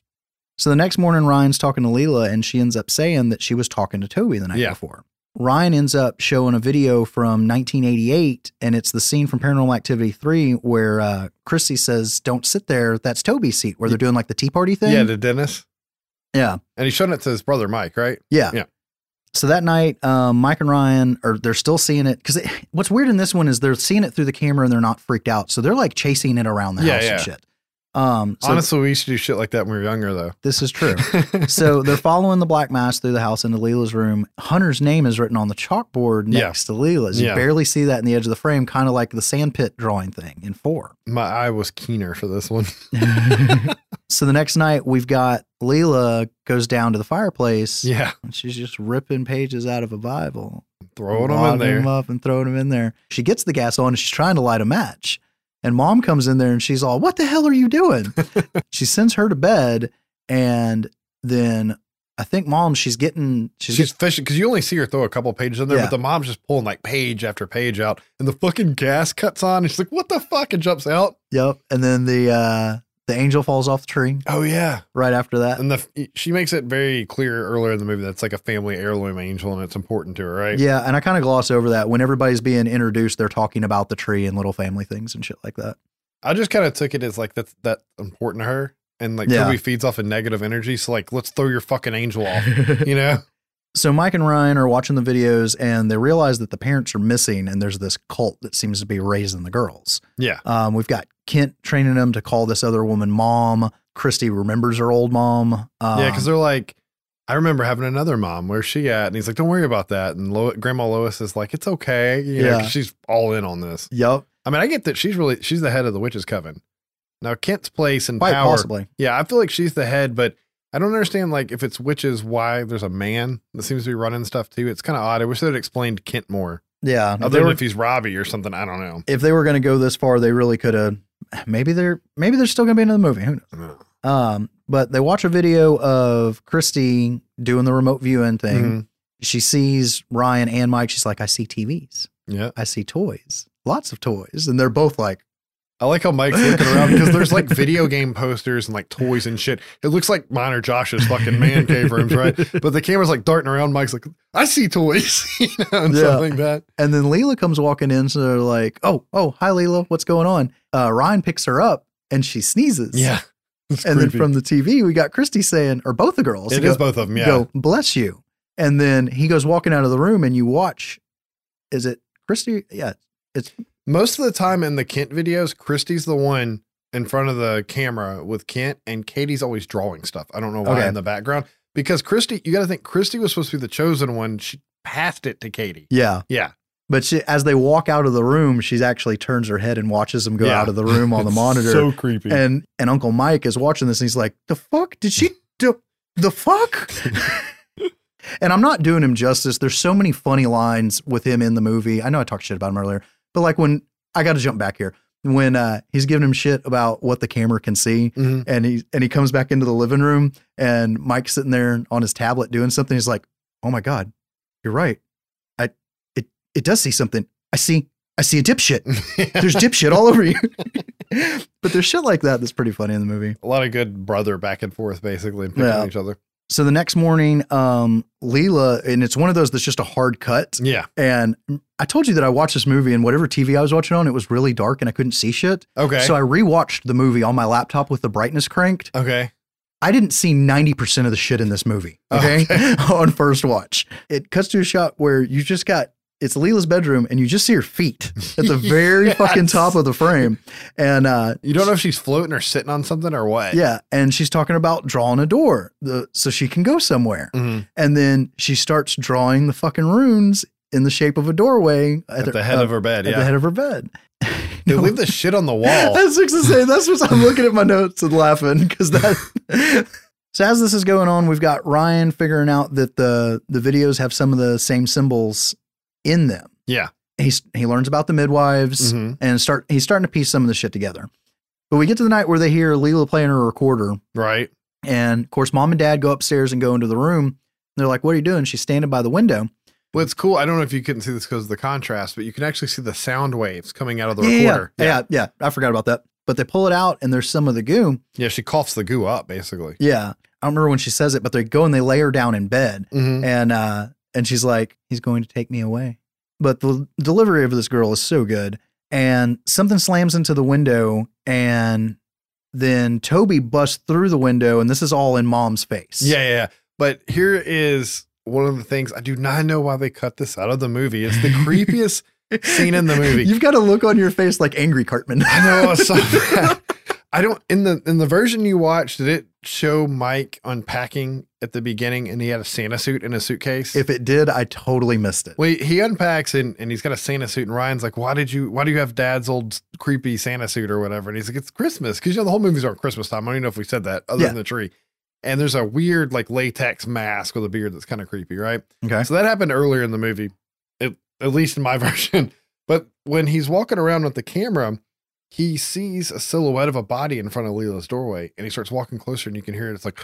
So the next morning, Ryan's talking to Leela, and she ends up saying that she was talking to Toby the night Yeah. before. Ryan ends up showing a video from 1988, and it's the scene from Paranormal Activity 3 where uh, Kristi says, Don't sit there. That's Toby's seat, where they're doing like the tea party thing. Yeah, to Dennis, yeah. and he's showing it to his brother Mike, right? Yeah. Yeah. So that night, um, Mike and Ryan are they're still seeing it because what's weird in this one is they're seeing it through the camera and they're not freaked out. So they're like chasing it around the Yeah, house yeah. and shit. Um, so Honestly, we used to do shit like that when we were younger, though. this is true. so they're following the black mass through the house into Leela's room. Hunter's name is written on the chalkboard Yeah. next to Leela's. You Yeah. barely see that in the edge of the frame, kind of like the sandpit drawing thing in four. My eye was keener for this one. so the next night, we've got Leela goes down to the fireplace. yeah, And she's just ripping pages out of a Bible, throwing them in there. them up and throwing them in there. She gets the gas on and she's trying to light a match. And mom comes in there and she's all, What the hell are you doing? she sends her to bed. And then I think mom, she's getting, she's, She's fishing because you only see her throw a couple pages in there, Yeah. but the mom's just pulling like page after page out, and the fucking gas cuts on, and she's like, "What the fuck?" and jumps out. Yep. And then the uh the angel falls off the tree Oh yeah, right after that. and the she makes it very clear earlier in the movie that's like a family heirloom angel, and it's important to her, right? Yeah, and I kind of gloss over that. When everybody's being introduced, they're talking about the tree and little family things and shit like that. I just kind of took it as like that's that important to her, and like Yeah. Toby feeds off a negative energy, so like let's throw your fucking angel off, you know? so Mike and Ryan are watching the videos and they realize that the parents are missing and there's this cult that seems to be raising the girls. Yeah, Um, we've got Kent training them to call this other woman mom. Kristi remembers her old mom. Um, yeah, because they're like. I remember having another mom. Where's she at? And he's like, "Don't worry about that." And Lo- Grandma Lois is like, "It's okay," you know, Yeah. she's all in on this. Yep, I mean, I get that she's really she's the head of the witches coven. Now Kent's place and quite power. possibly. Yeah, I feel like she's the head, but I don't understand like if it's witches, why there's a man that seems to be running stuff too. It's kind of odd. I wish they'd explained Kent more. Yeah, Other than if he's Robbie or something, I don't know. if they were going to go this far, they really could have. Maybe they're maybe they're still going to be in the movie. Who knows? Um, but they watch a video of Kristi doing the remote viewing thing. Mhm. She sees Ryan and Mike. She's like, I see TVs. Yeah, I see toys. Lots of toys. And they're both like, I like how Mike's looking around because there's like video game posters and like toys and shit. It looks like mine or Josh's fucking man cave rooms, right? But the camera's like darting around. Mike's like, I see toys, you know, and Yeah. something like that. and then Leela comes walking in. So they're like, oh, oh, hi, Leela. What's going on? Uh, Ryan picks her up and she sneezes. Yeah, And then from the TV, we got Kristi saying, or both the girls. it go, is both of them. Yeah, go, bless you. And then he goes walking out of the room and you watch, is it Kristi? Yeah. It's Most of the time in the Kent videos, Kristi's the one in front of the camera with Kent, and Katie's always drawing stuff. I don't know why Okay. in the background because Kristi, you got to think Kristi was supposed to be the chosen one. She passed it to Katie. yeah. Yeah, But she, as they walk out of the room, she actually turns her head and watches them go Yeah. out of the room on the It's monitor. So creepy. and and Uncle Mike is watching this and he's like, "The fuck did she do? The fuck?" and I'm not doing him justice. There's so many funny lines with him in the movie. I know I talked shit about him earlier, but like when I got to jump back here when uh, he's giving him shit about what the camera can see, Mhm. and he and he comes back into the living room and Mike's sitting there on his tablet doing something. He's like, "Oh my god, you're right. I it it does see something. I see, I see a dipshit. There's dipshit all over you. but there's shit like that that's pretty funny in the movie. a lot of good brother back and forth, basically, and picking Yeah. each other. So the next morning, um, Leela, and it's one of those that's just a hard cut. Yeah. And I told you that I watched this movie and whatever TV I was watching on, it was really dark and I couldn't see shit. Okay. So I rewatched the movie on my laptop with the brightness cranked. okay. I didn't see 90% of the shit in this movie. Okay. Okay. on first watch. It cuts to a shot where you just got it's Leela's bedroom and you just see her feet at the very Yes. fucking top of the frame. And uh You don't know if she's floating or sitting on something or what. yeah, and she's talking about drawing a door the, so she can go somewhere. Mhm. And then she starts drawing the fucking runes in the shape of a doorway At the head of her bed. at Yeah. the head of her bed. Dude, leave the shit on the wall. That's what to say. That's what I'm looking at my notes and laughing because that. so as this is going on, we've got Ryan figuring out that the the videos have some of the same symbols in them. Yeah. He's he learns about the midwives Mhm. and start he's starting to piece some of the shit together. But we get to the night where they hear Leela playing her recorder, Right. and of course, mom and dad go upstairs and go into the room. They're like, "What are you doing?" She's standing by the window. Well, it's cool. I don't know if you couldn't see this because of the contrast, but you can actually see the sound waves coming out of the yeah, yeah, recorder. yeah, yeah, I forgot about that. But they pull it out, and there's some of the goo. Yeah, she coughs the goo up, basically. Yeah, I don't remember when she says it, but they go and they lay her down in bed, Mm-hmm. and uh, and she's like, "He's going to take me away." But the delivery of this girl is so good, and something slams into the window, and then Toby busts through the window, and this is all in mom's face. Yeah, yeah, yeah. But here is one of the things I do not know why they cut this out of the movie. It's the creepiest scene in the movie. You've got a look on your face like angry Cartman. I know it's so bad. I don't in the in the version you watched, did it show Mike unpacking at the beginning and he had a Santa suit in a suitcase? if it did, I totally missed it. well, he- he unpacks and, and he's got a Santa suit, and Ryan's like, "Why did you? Why do you have Dad's old creepy Santa suit or whatever?" And he's like, "It's Christmas because you know the whole movie's around Christmas time. I don't even know if we said that other Yeah. than the tree." And there's a weird like latex mask with a beard that's kind of creepy, right? Okay. So that happened earlier in the movie, at least in my version. But when he's walking around with the camera, he sees a silhouette of a body in front of Leela's doorway, and he starts walking closer, and you can hear it. It's like,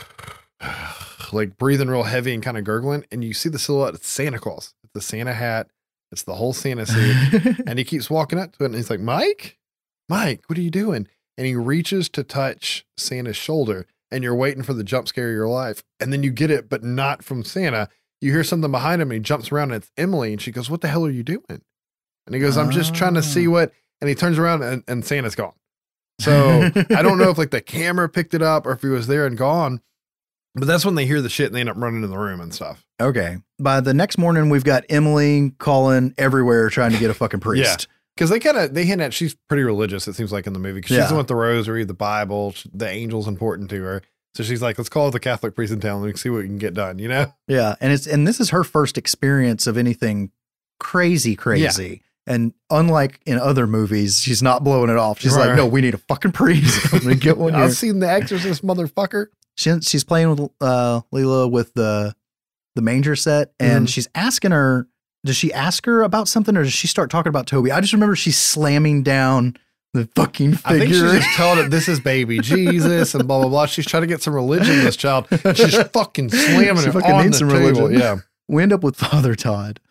like breathing real heavy and kind of gurgling, and you see the silhouette. It's Santa Claus. It's the Santa hat. It's the whole Santa suit, and he keeps walking up to it, and he's like, "Mike, Mike, what are you doing?" And he reaches to touch Santa's shoulder, and you're waiting for the jump scare of your life, and then you get it, but not from Santa. You hear something behind him, and he jumps around, and it's Emily, and she goes, "What the hell are you doing?" And he goes, "I'm just trying to see Ah. what." And he turns around, and, and Santa's gone. So I don't know if like the camera picked it up or if he was there and gone. But that's when they hear the shit and they end up running in the room and stuff. okay. By the next morning, we've got Emily calling everywhere trying to get a fucking priest. yeah. Because they kind of they hint at she's pretty religious. It seems like in the movie because she's the one with the rosary, the Bible, the angel's important to her. So she's like, let's call the Catholic priest in town and see what we can get done. You know? Yeah, and it's and this is her first experience of anything crazy, crazy. And unlike in other movies, she's not blowing it off. She's Right, like, "No, we need a fucking priest. I'm gonna get one. I've seen the Exorcist, motherfucker. She, she's playing with uh, Leela with the the manger set, and Mhm. she's asking her. Does she ask her about something, or does she start talking about Toby? I just remember she's slamming down the fucking figure. I think she's just telling it this is baby Jesus and blah blah blah. She's trying to get some religion in this child. She's fucking slamming She it fucking on needs the some table. religion. Yeah. we end up with Father Todd.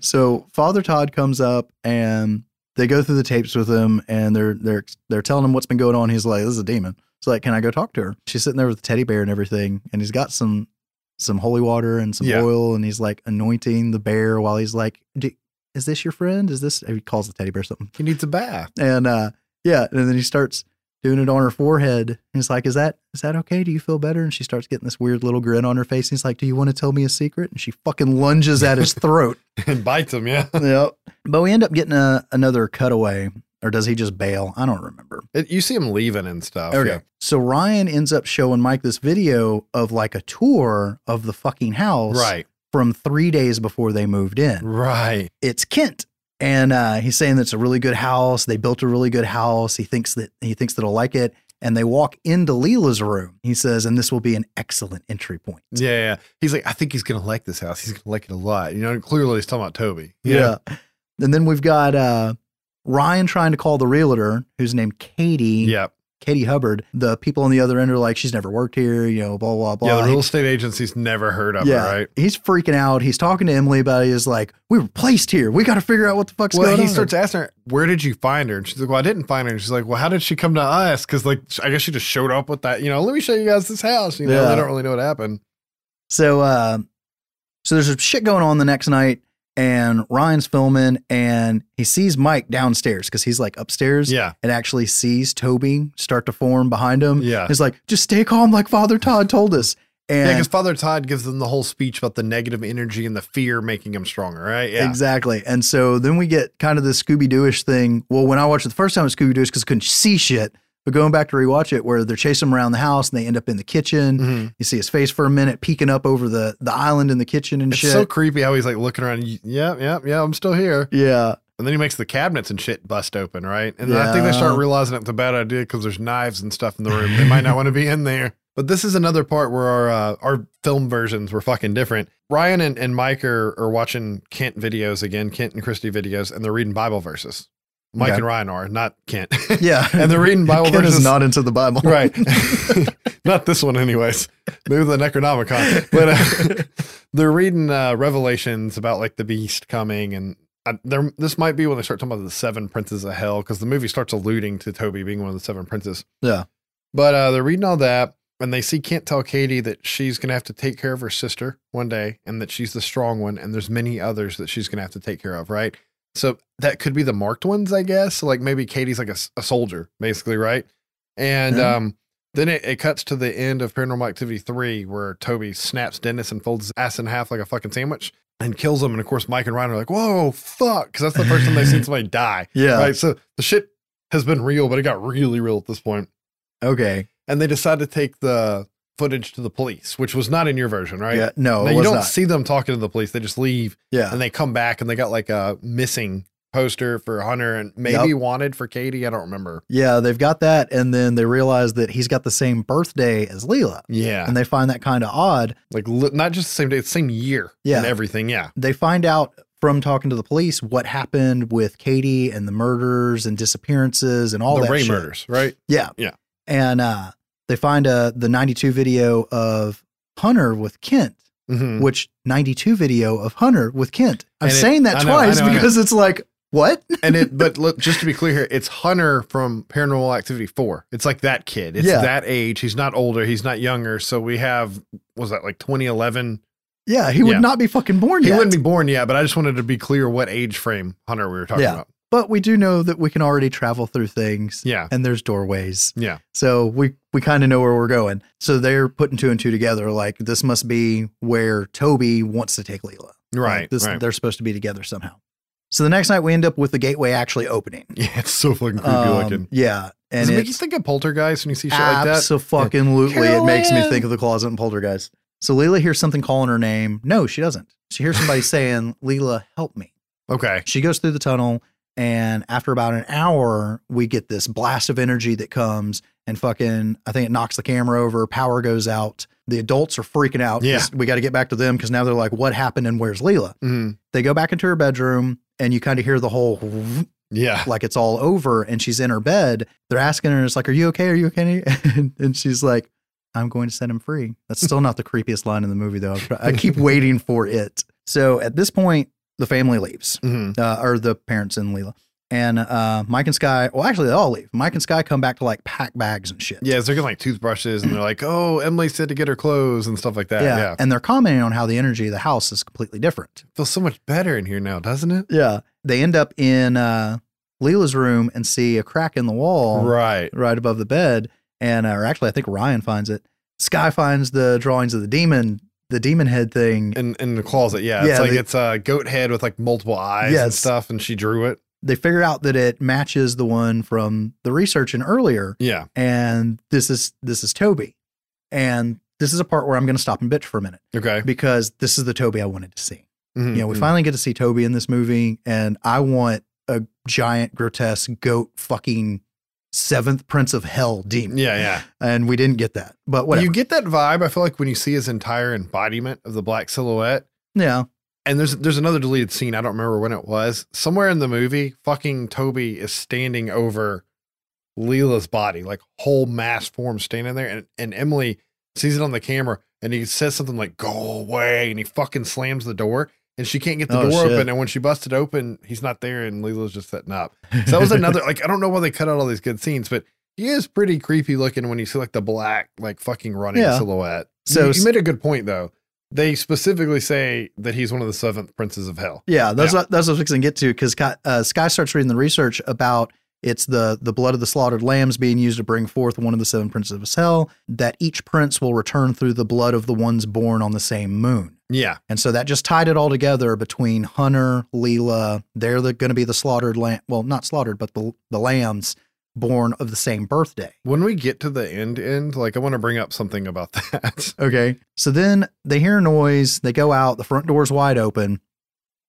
So Father Todd comes up and they go through the tapes with him and they're they're they're telling him what's been going on. He's like, "This is a demon." It's like, "Can I go talk to her?" She's sitting there with the teddy bear and everything, and he's got some some holy water and some Yeah. oil, and he's like anointing the bear while he's like, "Do- "Is this your friend? Is this?" He calls the teddy bear something, He needs a bath. and uh, yeah, and then he starts doing it on her forehead. And he's like, "Is that is that okay? Do you feel better?" And she starts getting this weird little grin on her face. And he's like, "Do you want to tell me a secret?" And she fucking lunges at his throat. and bites him. Yeah. yep. But we end up getting a, another cutaway, or does he just bail? I don't remember. It, you see him leaving and stuff. Okay. Yeah. So Ryan ends up showing Mike this video of like a tour of the fucking house Right. from three days before they moved in. Right. it's Kent. And uh, he's saying that it's a really good house. They built a really good house. He thinks that he thinks that he'll like it. And they walk into Leela's room. He says, and this will be an excellent entry point. Yeah, yeah. He's like, I think he's gonna like this house. He's gonna like it a lot. You know, clearly he's talking about Toby. Yeah. And then we've got uh, Ryan trying to call the realtor, who's named Katie. Yeah. Katie Hubbard, the people on the other end are like, she's never worked here, you know, blah, blah, blah. Yeah, the real estate agency's never heard of yeah, her, right? he's freaking out. He's talking to Emily about it. He's like, we were placed here. We got to figure out what the fuck's Well, going on. Well, he starts asking her, "Where did you find her?" And she's like, "Well, I didn't find her." And she's like, "Well, how did she come to us?" Because like, I guess she just showed up with that. You know, let me show you guys this house. You know, Yeah. they don't really know what happened. So, uh, so there's a shit going on the next night, and Ryan's filming, and he sees Mike downstairs because he's like upstairs, Yeah, and actually sees Toby start to form behind him. yeah, He's like, just stay calm, like Father Todd told us. yeah. And Because Father Todd gives them the whole speech about the negative energy and the fear making him stronger, right? Yeah, exactly. And so then we get kind of this Scooby Dooish thing. Well, when I watched it the first time, it was Scooby Dooish because I couldn't see shit. But going back to rewatch it, where they're chasing him around the house and they end up in the kitchen. Mhm. You see his face for a minute peeking up over the the island in the kitchen and It's shit. so creepy how he's like looking around. Yeah, yeah, yeah. I'm still here. yeah. And then he makes the cabinets and shit bust open, right? And then I think they start realizing it's a bad idea because there's knives and stuff in the room. They might not want to be in there. But this is another part where our uh, our film versions were fucking different. Ryan and, and Mike are, are watching Kent videos again, Kent and Kristi videos, and they're reading Bible verses. Mike Okay. and Ryan are, not Kent. Yeah. and they're reading Bible Kent verses. is not into the Bible. right. not this one, anyways. Maybe the Necronomicon. But uh, they're reading uh, Revelations about like the beast coming, and uh. This might be when they start talking about the seven princes of hell, because the movie starts alluding to Toby being one of the seven princes. Yeah. But uh, they're reading all that, and they see Kent tell Katie that she's gonna have to take care of her sister one day, and that she's the strong one, and there's many others that she's gonna have to take care of, right? So that could be the marked ones, I guess. So like maybe Katie's like a soldier, basically, right? And Yeah. um, then it, it cuts to the end of Paranormal Activity 3 where Toby snaps Dennis and folds his ass in half like a fucking sandwich and kills him. And of course, Mike and Ryan are like, whoa, fuck. Because that's the first time they've seen somebody die. Yeah. Right. So the shit has been real, but it got really real at this point. Okay. And they decide to take the footage to the police, which was not in your version, right? Yeah. No, Now, it you don't not. see them talking to the police. They just leave yeah. and they come back and they got like a missing poster for Hunter and maybe Yep. wanted for Katie. I don't remember. Yeah, they've got that, and then they realize that he's got the same birthday as Leela, Yeah. and they find that kind of odd. like not just the same day, the same year. Yeah. And everything. Yeah. They find out from talking to the police what happened with Katie and the murders and disappearances and all the that Rey shit. murders, right? Yeah, Yeah. and uh, they find uh, the '92 video of Hunter with Kent, Mhm. which '92 video of Hunter with Kent. I'm And it- saying that I know, twice know. because it's like what? and it, but look, just to be clear here, it's Hunter from Paranormal Activity 4. It's like that kid. It's Yeah. that age. He's not older. He's not younger. So we have, was that like 2011? yeah, he would Yeah. not be fucking born He yet. He wouldn't be born yet, but I just wanted to be clear what age frame Hunter we were talking Yeah. about. But we do know that we can already travel through things. Yeah. and there's doorways. Yeah. So we we kind of know where we're going. So they're putting two and two together. Like this must be where Toby wants to take Leela. Like, Right. this, right. They're supposed to be together somehow. So the next night we end up with the gateway actually opening. Yeah. It's so fucking creepy Um, looking. Yeah, and Does it make you think of Poltergeist when you see shit like that? absolutely it makes me think of the closet and poltergeist. So Leela hears something calling her name. No, she doesn't. She hears somebody saying, "Leela, help me." Okay. She goes through the tunnel, and after about an hour, we get this blast of energy that comes and fucking, I think it knocks the camera over, power goes out. The adults are freaking out. Yeah. We got to get back to them because now they're like, what happened and where's Leela? Mhm. They go back into her bedroom, and you kind of hear the whole Yeah. like it's all over, and she's in her bed. They're asking her, it's like, are you okay? Are you okay? And, and she's like, I'm going to set him free. That's still not the creepiest line in the movie, though. I keep waiting for it. So at this point, the family leaves Mhm. uh, or the parents and Leela. And uh, Mike and Sky, well, actually, they all leave. Mike and Sky come back to like pack bags and shit. Yeah. so They're getting like toothbrushes and they're like, oh, Emily said to get her clothes and stuff like that. Yeah. Yeah. And they're commenting on how the energy of the house is completely different. Feels so much better in here now, doesn't it? Yeah. They end up in uh, Leela's room and see a crack in the wall Right. right above the bed. And, uh, or actually, I think Ryan finds it. Sky finds the drawings of the demon, the demon head thing. In in the closet, yeah. Yeah, it's like they- it's a goat head with like multiple eyes and stuff, and she drew it. They figure out that it matches the one from the research in earlier. Yeah. and this is this is Toby. And this is a part where I'm going to stop and bitch for a minute Okay. because this is the Toby I wanted to see. Mhm, You know, we mhm. finally get to see Toby in this movie, and I want a giant, grotesque goat fucking seventh Prince of Hell demon. Yeah, yeah. And we didn't get that, but whatever. You get that vibe. I feel like when you see his entire embodiment of the black silhouette, yeah, and there's there's another deleted scene. I don't remember when it was. Somewhere in the movie, fucking Toby is standing over Leela's body, like whole mass form standing there. And, and Emily sees it on the camera and he says something like, go away. And he fucking slams the door and she can't get the Oh, door shit. open. And when she busted open, he's not there and Leela's just setting up. So that was another, like, I don't know why they cut out all these good scenes, but he is pretty creepy looking when you see like the black, like fucking running Yeah. silhouette. So you, you made a good point though. They specifically say that he's one of the seventh princes of hell. Yeah, that's Yeah. what that's what I was fixing to get to because uh, Sky starts reading the research about it's the the blood of the slaughtered lambs being used to bring forth one of the seven princes of hell. That each prince will return through the blood of the ones born on the same moon, Yeah. and so that just tied it all together between Hunter, Leela. They're the, going to be the slaughtered lamb. Well, not slaughtered, but the the lambs born of the same birthday. When we get to the end end, like I want to bring up something about that. Okay. So then they hear a noise. They go out. The front door's wide open.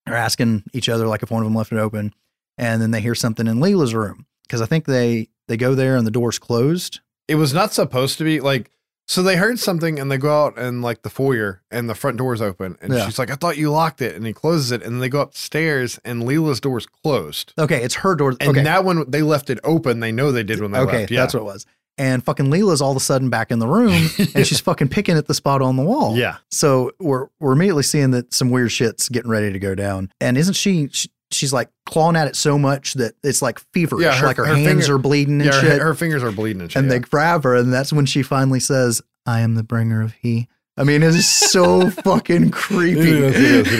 They're asking each other like if one of them left it open, and then they hear something in Leela's room because I think they they go there and the door's closed. it was not supposed to be like so they heard something and they go out and like the foyer and the front door's open and Yeah. she's like, I thought you locked it. And he closes it and they go upstairs and Leela's door's closed. Okay, it's her door. And okay, that one they left it open. They know they did when they okay, left. Yeah. that's what it was. And fucking Leela's all of a sudden back in the room, and she's fucking picking at the spot on the wall. yeah. So we're we're immediately seeing that some weird shit's getting ready to go down. And isn't she? she she's like clawing at it so much that it's like feverish. Yeah, her- like her, her hands finger- are bleeding and Yeah, shit. her, her fingers are bleeding and shit. and yeah. they grab her, and that's when she finally says, "I am the bringer of he." I mean, it is so fucking creepy. It is, it is, it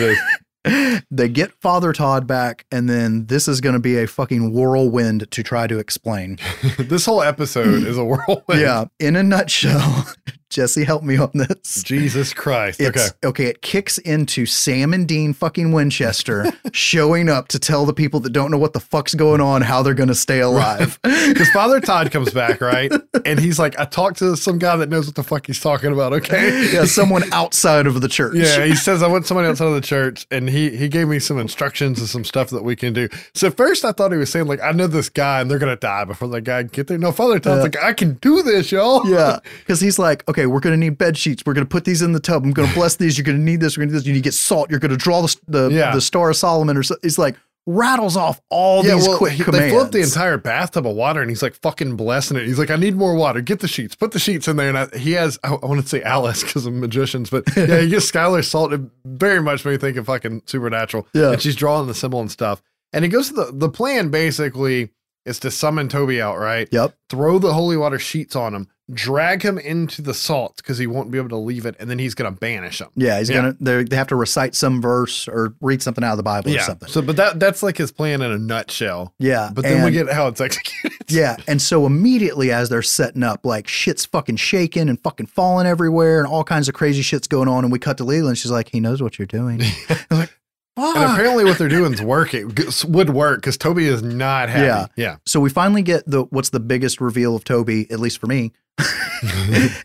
is. they get Father Todd back, and then this is going to be a fucking whirlwind to try to explain. this whole episode is a whirlwind. yeah, in a nutshell, Jesse, help me on this. Jesus Christ. It's okay. okay. It kicks into Sam and Dean fucking Winchester showing up to tell the people that don't know what the fuck's going on how they're going to stay alive. Because Father Todd comes back, right? And he's like, I talked to some guy that knows what the fuck he's talking about, okay? yeah, someone outside of the church. Yeah, he says I want somebody outside of the church, and he he gave me some instructions and some stuff that we can do. So first I thought he was saying like I know this guy and they're gonna die before that guy can get there. No, Father Todd's Yeah. like I can do this, y'all. Yeah, because he's like, okay, we're gonna need bed sheets. We're gonna put these in the tub. I'm gonna bless these. You're gonna need this. We're gonna need this. You need to get salt. You're gonna draw the the, Yeah. the Star of Solomon, or so. He's like rattles off all Yeah, these well, quick he- commands. they fill up the entire bathtub of water, and he's like fucking blessing it. He's like, "I need more water. Get the sheets. Put the sheets in there." And I, he has, I, want to say Alice because of magicians, but yeah, he gets Skylar salt. It very much made me think of fucking supernatural. Yeah. and she's drawing the symbol and stuff. And he goes to the the plan basically is to summon Toby out, right? Yep. Throw the holy water sheets on him, drag him into the salt because he won't be able to leave it, and then he's gonna banish him. Yeah, he's Yeah. gonna. they're- They have to recite some verse or read something out of the Bible or something. So, but that that's like his plan in a nutshell. yeah, But then we get how it's executed. Yeah, and so immediately as they're setting up, like shit's fucking shaking and fucking falling everywhere, and all kinds of crazy shit's going on. And we cut to Leland. She's like, "He knows what you're doing." I like, And apparently, what they're doing is working. Would work because Toby is not happy. Yeah. yeah. So we finally get the what's the biggest reveal of Toby, at least for me.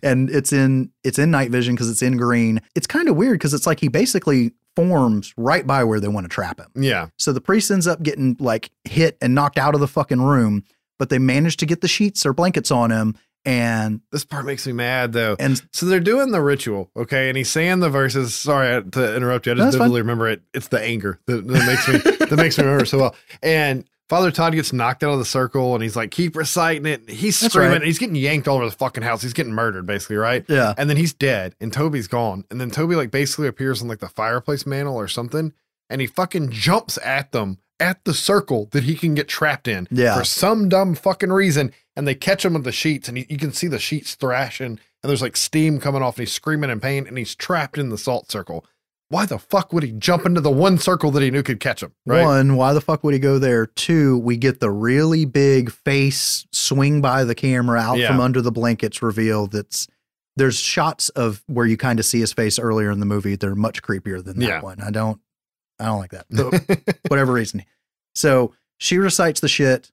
and it's in it's in night vision because it's in green. It's kind of weird because it's like he basically forms right by where they want to trap him. Yeah. So the priest ends up getting like hit and knocked out of the fucking room, but they manage to get the sheets or blankets on him and This part makes me mad though. and So they're doing the ritual, okay, and he's saying the verses. Sorry to interrupt you. I just vividly remember it. It's the anger that, that makes me that makes me remember so well. And Father Todd gets knocked out of the circle, and he's like, keep reciting it. He's That's screaming. right. He's getting yanked all over the fucking house. He's getting murdered, basically, right? yeah. And then he's dead, and Toby's gone. And then Toby like basically appears on like the fireplace mantle or something, and he fucking jumps at them at the circle that he can get trapped in Yeah. for some dumb fucking reason. And they catch him with the sheets, and he, you can see the sheets thrashing, and there's like steam coming off, and he's screaming in pain, and he's trapped in the salt circle. Why the fuck would he jump into the one circle that he knew could catch him? Right? One, why the fuck would he go there? Two, we get the really big face swing by the camera out Yeah. from under the blankets reveal that's there's shots of where you kind of see his face earlier in the movie. They're much creepier than that Yeah. one. I don't I don't like that. So, whatever reason. So she recites the shit,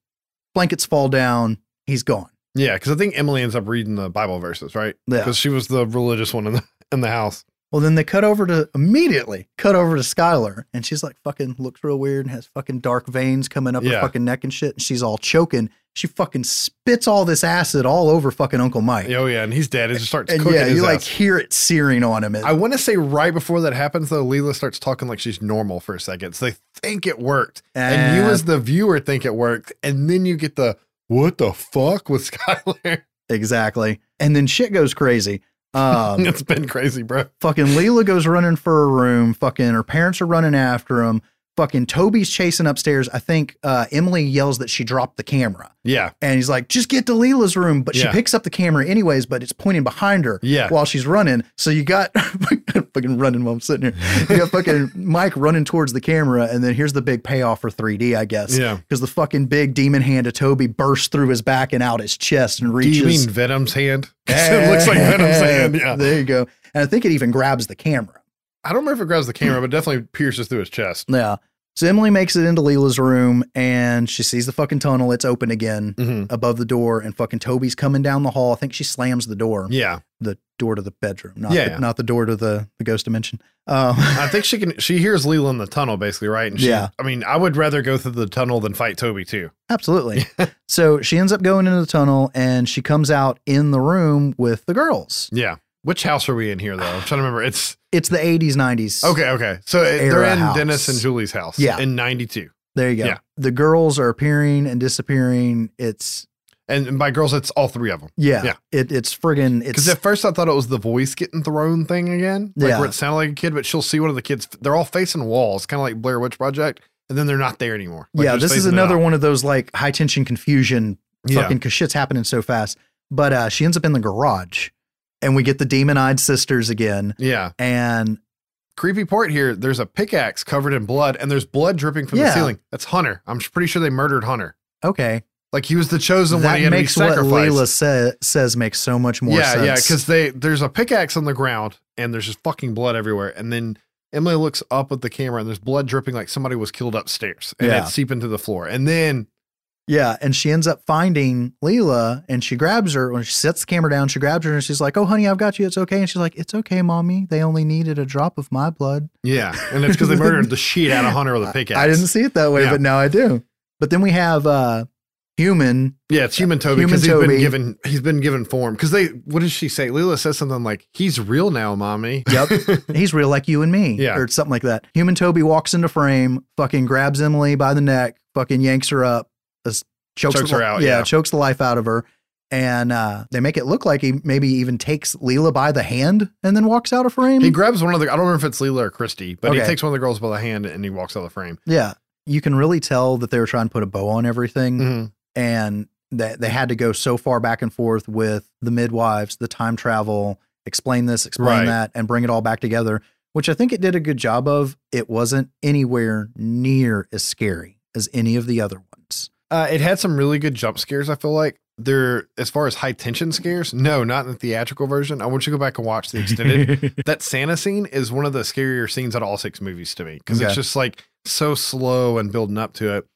blankets fall down, he's gone. yeah, because I think Emily ends up reading the Bible verses, right? Yeah. Because she was the religious one in the in the house. Well, then they cut over to immediately cut over to Skylar, and she's like fucking looks real weird and has fucking dark veins coming up her fucking neck and shit. And she's all choking. She fucking spits all this acid all over fucking Uncle Mike. Oh yeah, and he's dead. It just starts and cooking yeah, you like ass. hear it searing on him. I want to say right before that happens, though, Leela starts talking like she's normal for a second. So they think it worked. And you, Uh, as the viewer, think it worked. And then you get the what the fuck with Skylar? Exactly. And then shit goes crazy. Um, it's been crazy, bro. fucking Leela goes running for a room. Fucking her parents are running after him. Fucking Toby's chasing upstairs. I think uh, Emily yells that she dropped the camera. Yeah, And he's like, just get to Leela's room. But she picks up the camera anyways, but it's pointing behind her yeah, while she's running. So you got fucking running while I'm sitting here. You got fucking Mike running towards the camera. And then here's the big payoff for 3D, I guess. yeah. Because the fucking big demon hand of Toby bursts through his back and out his chest and reaches. Do you mean Venom's hand? it looks like Venom's hand. Yeah, There you go. And I think it even grabs the camera. I don't remember if it grabs the camera, but definitely pierces through his chest. Yeah. So Emily makes it into Leela's room and she sees the fucking tunnel. It's open again hmm above the door, and fucking Toby's coming down the hall. I think she slams the door, Yeah, the door to the bedroom, not Yeah, the, yeah. not the door to the the ghost dimension. Um, I think she can. She hears Leela in the tunnel, basically, right? And she, Yeah. I mean, I would rather go through the tunnel than fight Toby too. absolutely. so she ends up going into the tunnel and she comes out in the room with the girls. Yeah. Which house are we in here, though? I'm trying to remember. It's It's the 80s, 90s. okay. Okay. So it, they're in house. Dennis and Julie's house. Yeah. In '92. There you go. Yeah. The girls are appearing and disappearing. It's And, by girls, it's all three of them. yeah. Yeah. It, it's friggin' Because at first I thought it was the voice getting thrown thing again, like Yeah. where it sounded like a kid, but she'll see one of the kids. They're all facing walls, kind of like Blair Witch Project, and then they're not there anymore. Like, yeah, this is another one of those like high tension confusion Yeah. fucking because shit's happening so fast. But uh, she ends up in the garage, and we get the demon eyed sisters again. Yeah. And Creepy part here. There's a pickaxe covered in blood, and there's blood dripping from the ceiling. That's Hunter. I'm pretty sure they murdered Hunter. okay, Like he was the chosen one. that to be makes what. Layla sa- says makes so much more yeah, sense. yeah, because they there's a pickaxe on the ground and there's just fucking blood everywhere. And then Emily looks up at the camera and there's blood dripping like somebody was killed upstairs and Yeah. it's seeping to the floor. And then yeah, and she ends up finding Leela, and she grabs her when she sets the camera down. She grabs her and she's like, "Oh, honey, I've got you. It's okay." And she's like, "It's okay, mommy. They only needed a drop of my blood." yeah, and it's because they murdered the shit out of Hunter with a pickaxe. I didn't see it that way, Yeah. but now I do. But then we have uh human Yeah, it's human Toby because he's Toby. been given he's been given form. Because they what does she say? Leela says something like, "He's real now, mommy." Yep. He's real like you and me. Yeah. Or something like that. Human Toby walks into frame, fucking grabs Emily by the neck, fucking yanks her up, chokes, Chokes the, her out, Yeah, yeah. chokes the life out of her. And uh, they make it look like he maybe even takes Leela by the hand and then walks out of frame. he grabs one of the I don't remember if it's Leela or Kristi, but he takes one of the girls by the hand and he walks out of the frame. yeah. You can really tell that they were trying to put a bow on everything. Mhm. and that they had to go so far back and forth with the midwives, the time travel, explain this, explain Right. that, and bring it all back together, which I think it did a good job of. It wasn't anywhere near as scary as any of the other ones. Uh, it had some really good jump scares. I feel like they're as far as high tension scares. No, not in the theatrical version. I want you to go back and watch the extended. that Santa scene is one of the scarier scenes out of all six movies to me because Okay. it's just like so slow and building up to it.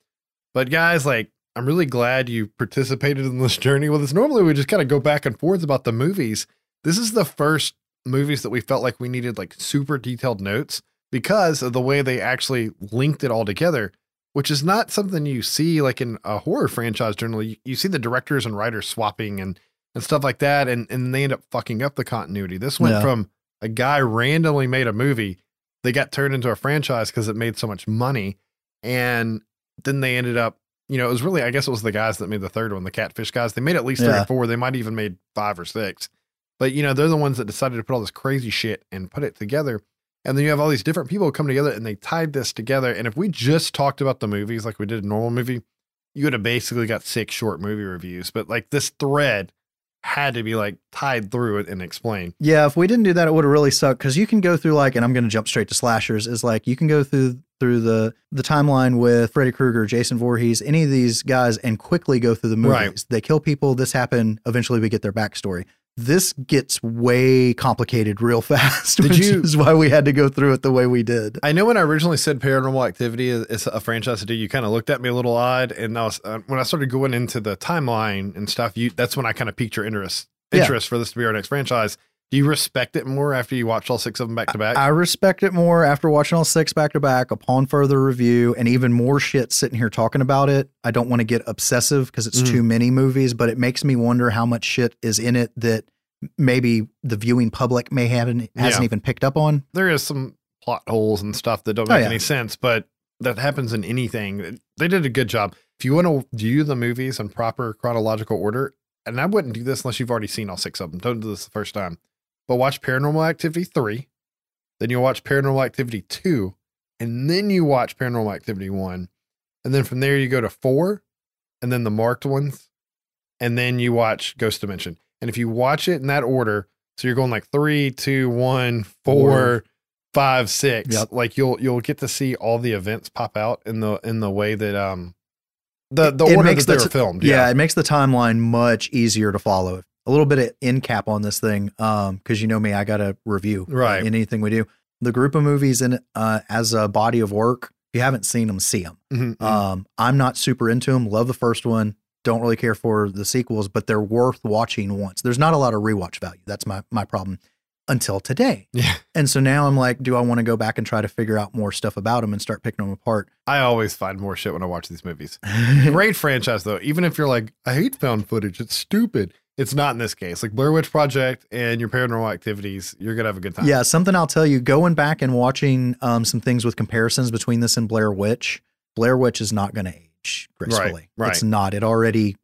But guys, like, I'm really glad you participated in this journey with us. Normally, we just kind of go back and forth about the movies. This is the first movies that we felt like we needed like super detailed notes because of the way they actually linked it all together, which is not something you see like in a horror franchise generally. You, you see the directors and writers swapping and and stuff like that, and and they end up fucking up the continuity. This went Yeah. from a guy randomly made a movie, they got turned into a franchise because it made so much money, and then they ended up. You know, it was really, I guess it was the guys that made the third one, the catfish guys. They made at least three Yeah. or four. They might even made five or six. But you know, they're the ones that decided to put all this crazy shit and put it together. And then you have all these different people come together and they tied this together. And if we just talked about the movies like we did a normal movie, you would have basically got six short movie reviews. But like this thread had to be like tied through it and explained. Yeah, if we didn't do that, it would have really sucked because you can go through like, and I'm going to jump straight to slashers. Is like you can go through through the the timeline with Freddy Krueger, Jason Voorhees, any of these guys, and quickly go through the movies. Right. They kill people. This happened. Eventually, we get their backstory. This gets way complicated real fast, Did which you- is why we had to go through it the way we did. I know when I originally said Paranormal Activity is, a franchise to do, you kind of looked at me a little odd. And I was, uh, when I started going into the timeline and stuff, you that's when I kind of piqued your interest Yeah. interest for this to be our next franchise. Do you respect it more after you watch all six of them back to back? I respect it more after watching all six back to back upon further review and even more shit sitting here talking about it. I don't want to get obsessive because it's Mhm. too many movies, but it makes me wonder how much shit is in it that maybe the viewing public may haven't hasn't Yeah. even picked up on. there is some plot holes and stuff that don't Oh, make yeah. any sense, but that happens in anything. They did a good job. If you want to view the movies in proper chronological order, and I wouldn't do this unless you've already seen all six of them. Don't do this the first time. But watch Paranormal Activity 3, then you'll watch Paranormal Activity 2, and then you watch Paranormal Activity 1. And then from there you go to 4, and then the marked ones, and then you watch Ghost Dimension. And if you watch it in that order, so you're going like three, two, one, four, five, six, Yep. like you'll you'll get to see all the events pop out in the in the way that um the the It order makes that they the were t- filmed. Yeah. it makes the timeline much easier to follow. A little bit of in cap on this thing, um, because you know me, I got to review Right. in anything we do. The group of movies in uh as a body of work. If you haven't seen them, see them. Mhm. Um, I'm not super into them. Love the first one. Don't really care for the sequels, but they're worth watching once. There's not a lot of rewatch value. That's my my problem until today. yeah. And so now I'm like, do I want to go back and try to figure out more stuff about them and start picking them apart? I always find more shit when I watch these movies. Great franchise though. Even if you're like, I hate found footage, it's stupid. It's not in this case. Like Blair Witch Project and your paranormal activities, you're gonna have a good time. Yeah, something I'll tell you. Going back and watching um, some things with comparisons between this and Blair Witch. Blair Witch is not going to age gracefully. right. right. It's not. It already.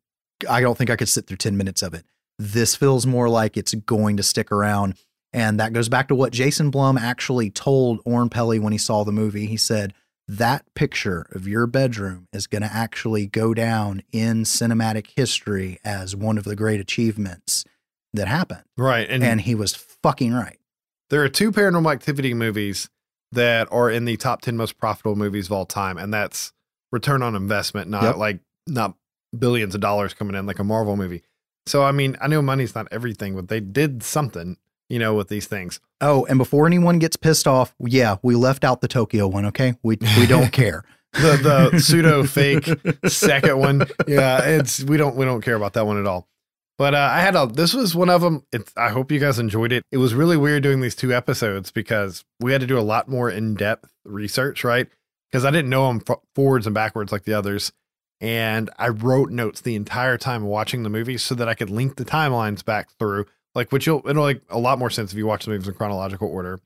I don't think I could sit through ten minutes of it. This feels more like it's going to stick around, and that goes back to what Jason Blum actually told Oren Peli when he saw the movie. He said that picture of your bedroom is going to actually go down in cinematic history as one of the great achievements that happened, Right. And, and he was fucking right. there are two paranormal activity movies that are in the top 10 most profitable movies of all time. And that's return on investment, not Yep. like not billions of dollars coming in like a Marvel movie. So I mean, I know money's not everything, but they did something, you know, with these things. Oh, and before anyone gets pissed off, yeah, we left out the Tokyo one. Okay, we we don't care. The the pseudo fake second one. Yeah, it's we don't we don't care about that one at all. But uh, I had a this was one of them. It's I hope you guys enjoyed it. It was really weird doing these two episodes because we had to do a lot more in depth research, right? Because I didn't know them f- forwards and backwards like the others, and I wrote notes the entire time watching the movie so that I could link the timelines back through, like which you'll it'll make a lot more sense if you watch the movies in chronological order.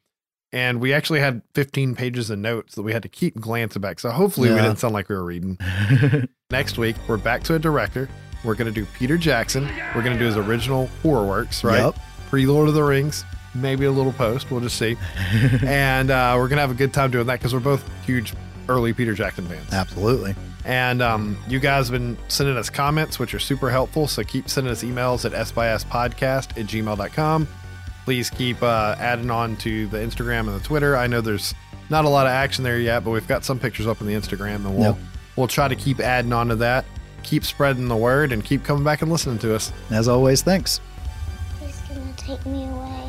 And we actually had 15 pages of notes that we had to keep glancing back. So hopefully we didn't sound like we were reading. Next week, we're back to a director. We're going to do Peter Jackson. We're going to do his original horror works, right? Yep. Pre Lord of the Rings, maybe a little post. We'll just see. and uh, we're going to have a good time doing that because we're both huge early Peter Jackson fans. Absolutely. And um, you guys have been sending us comments, which are super helpful. So keep sending us emails at sbyspodcast at gmail.com. Please keep uh, adding on to the Instagram and the Twitter. I know there's not a lot of action there yet, but we've got some pictures up on the Instagram, and we'll Yep. we'll try to keep adding on to that. Keep spreading the word and keep coming back and listening to us. As always, thanks. He's gonna take me away.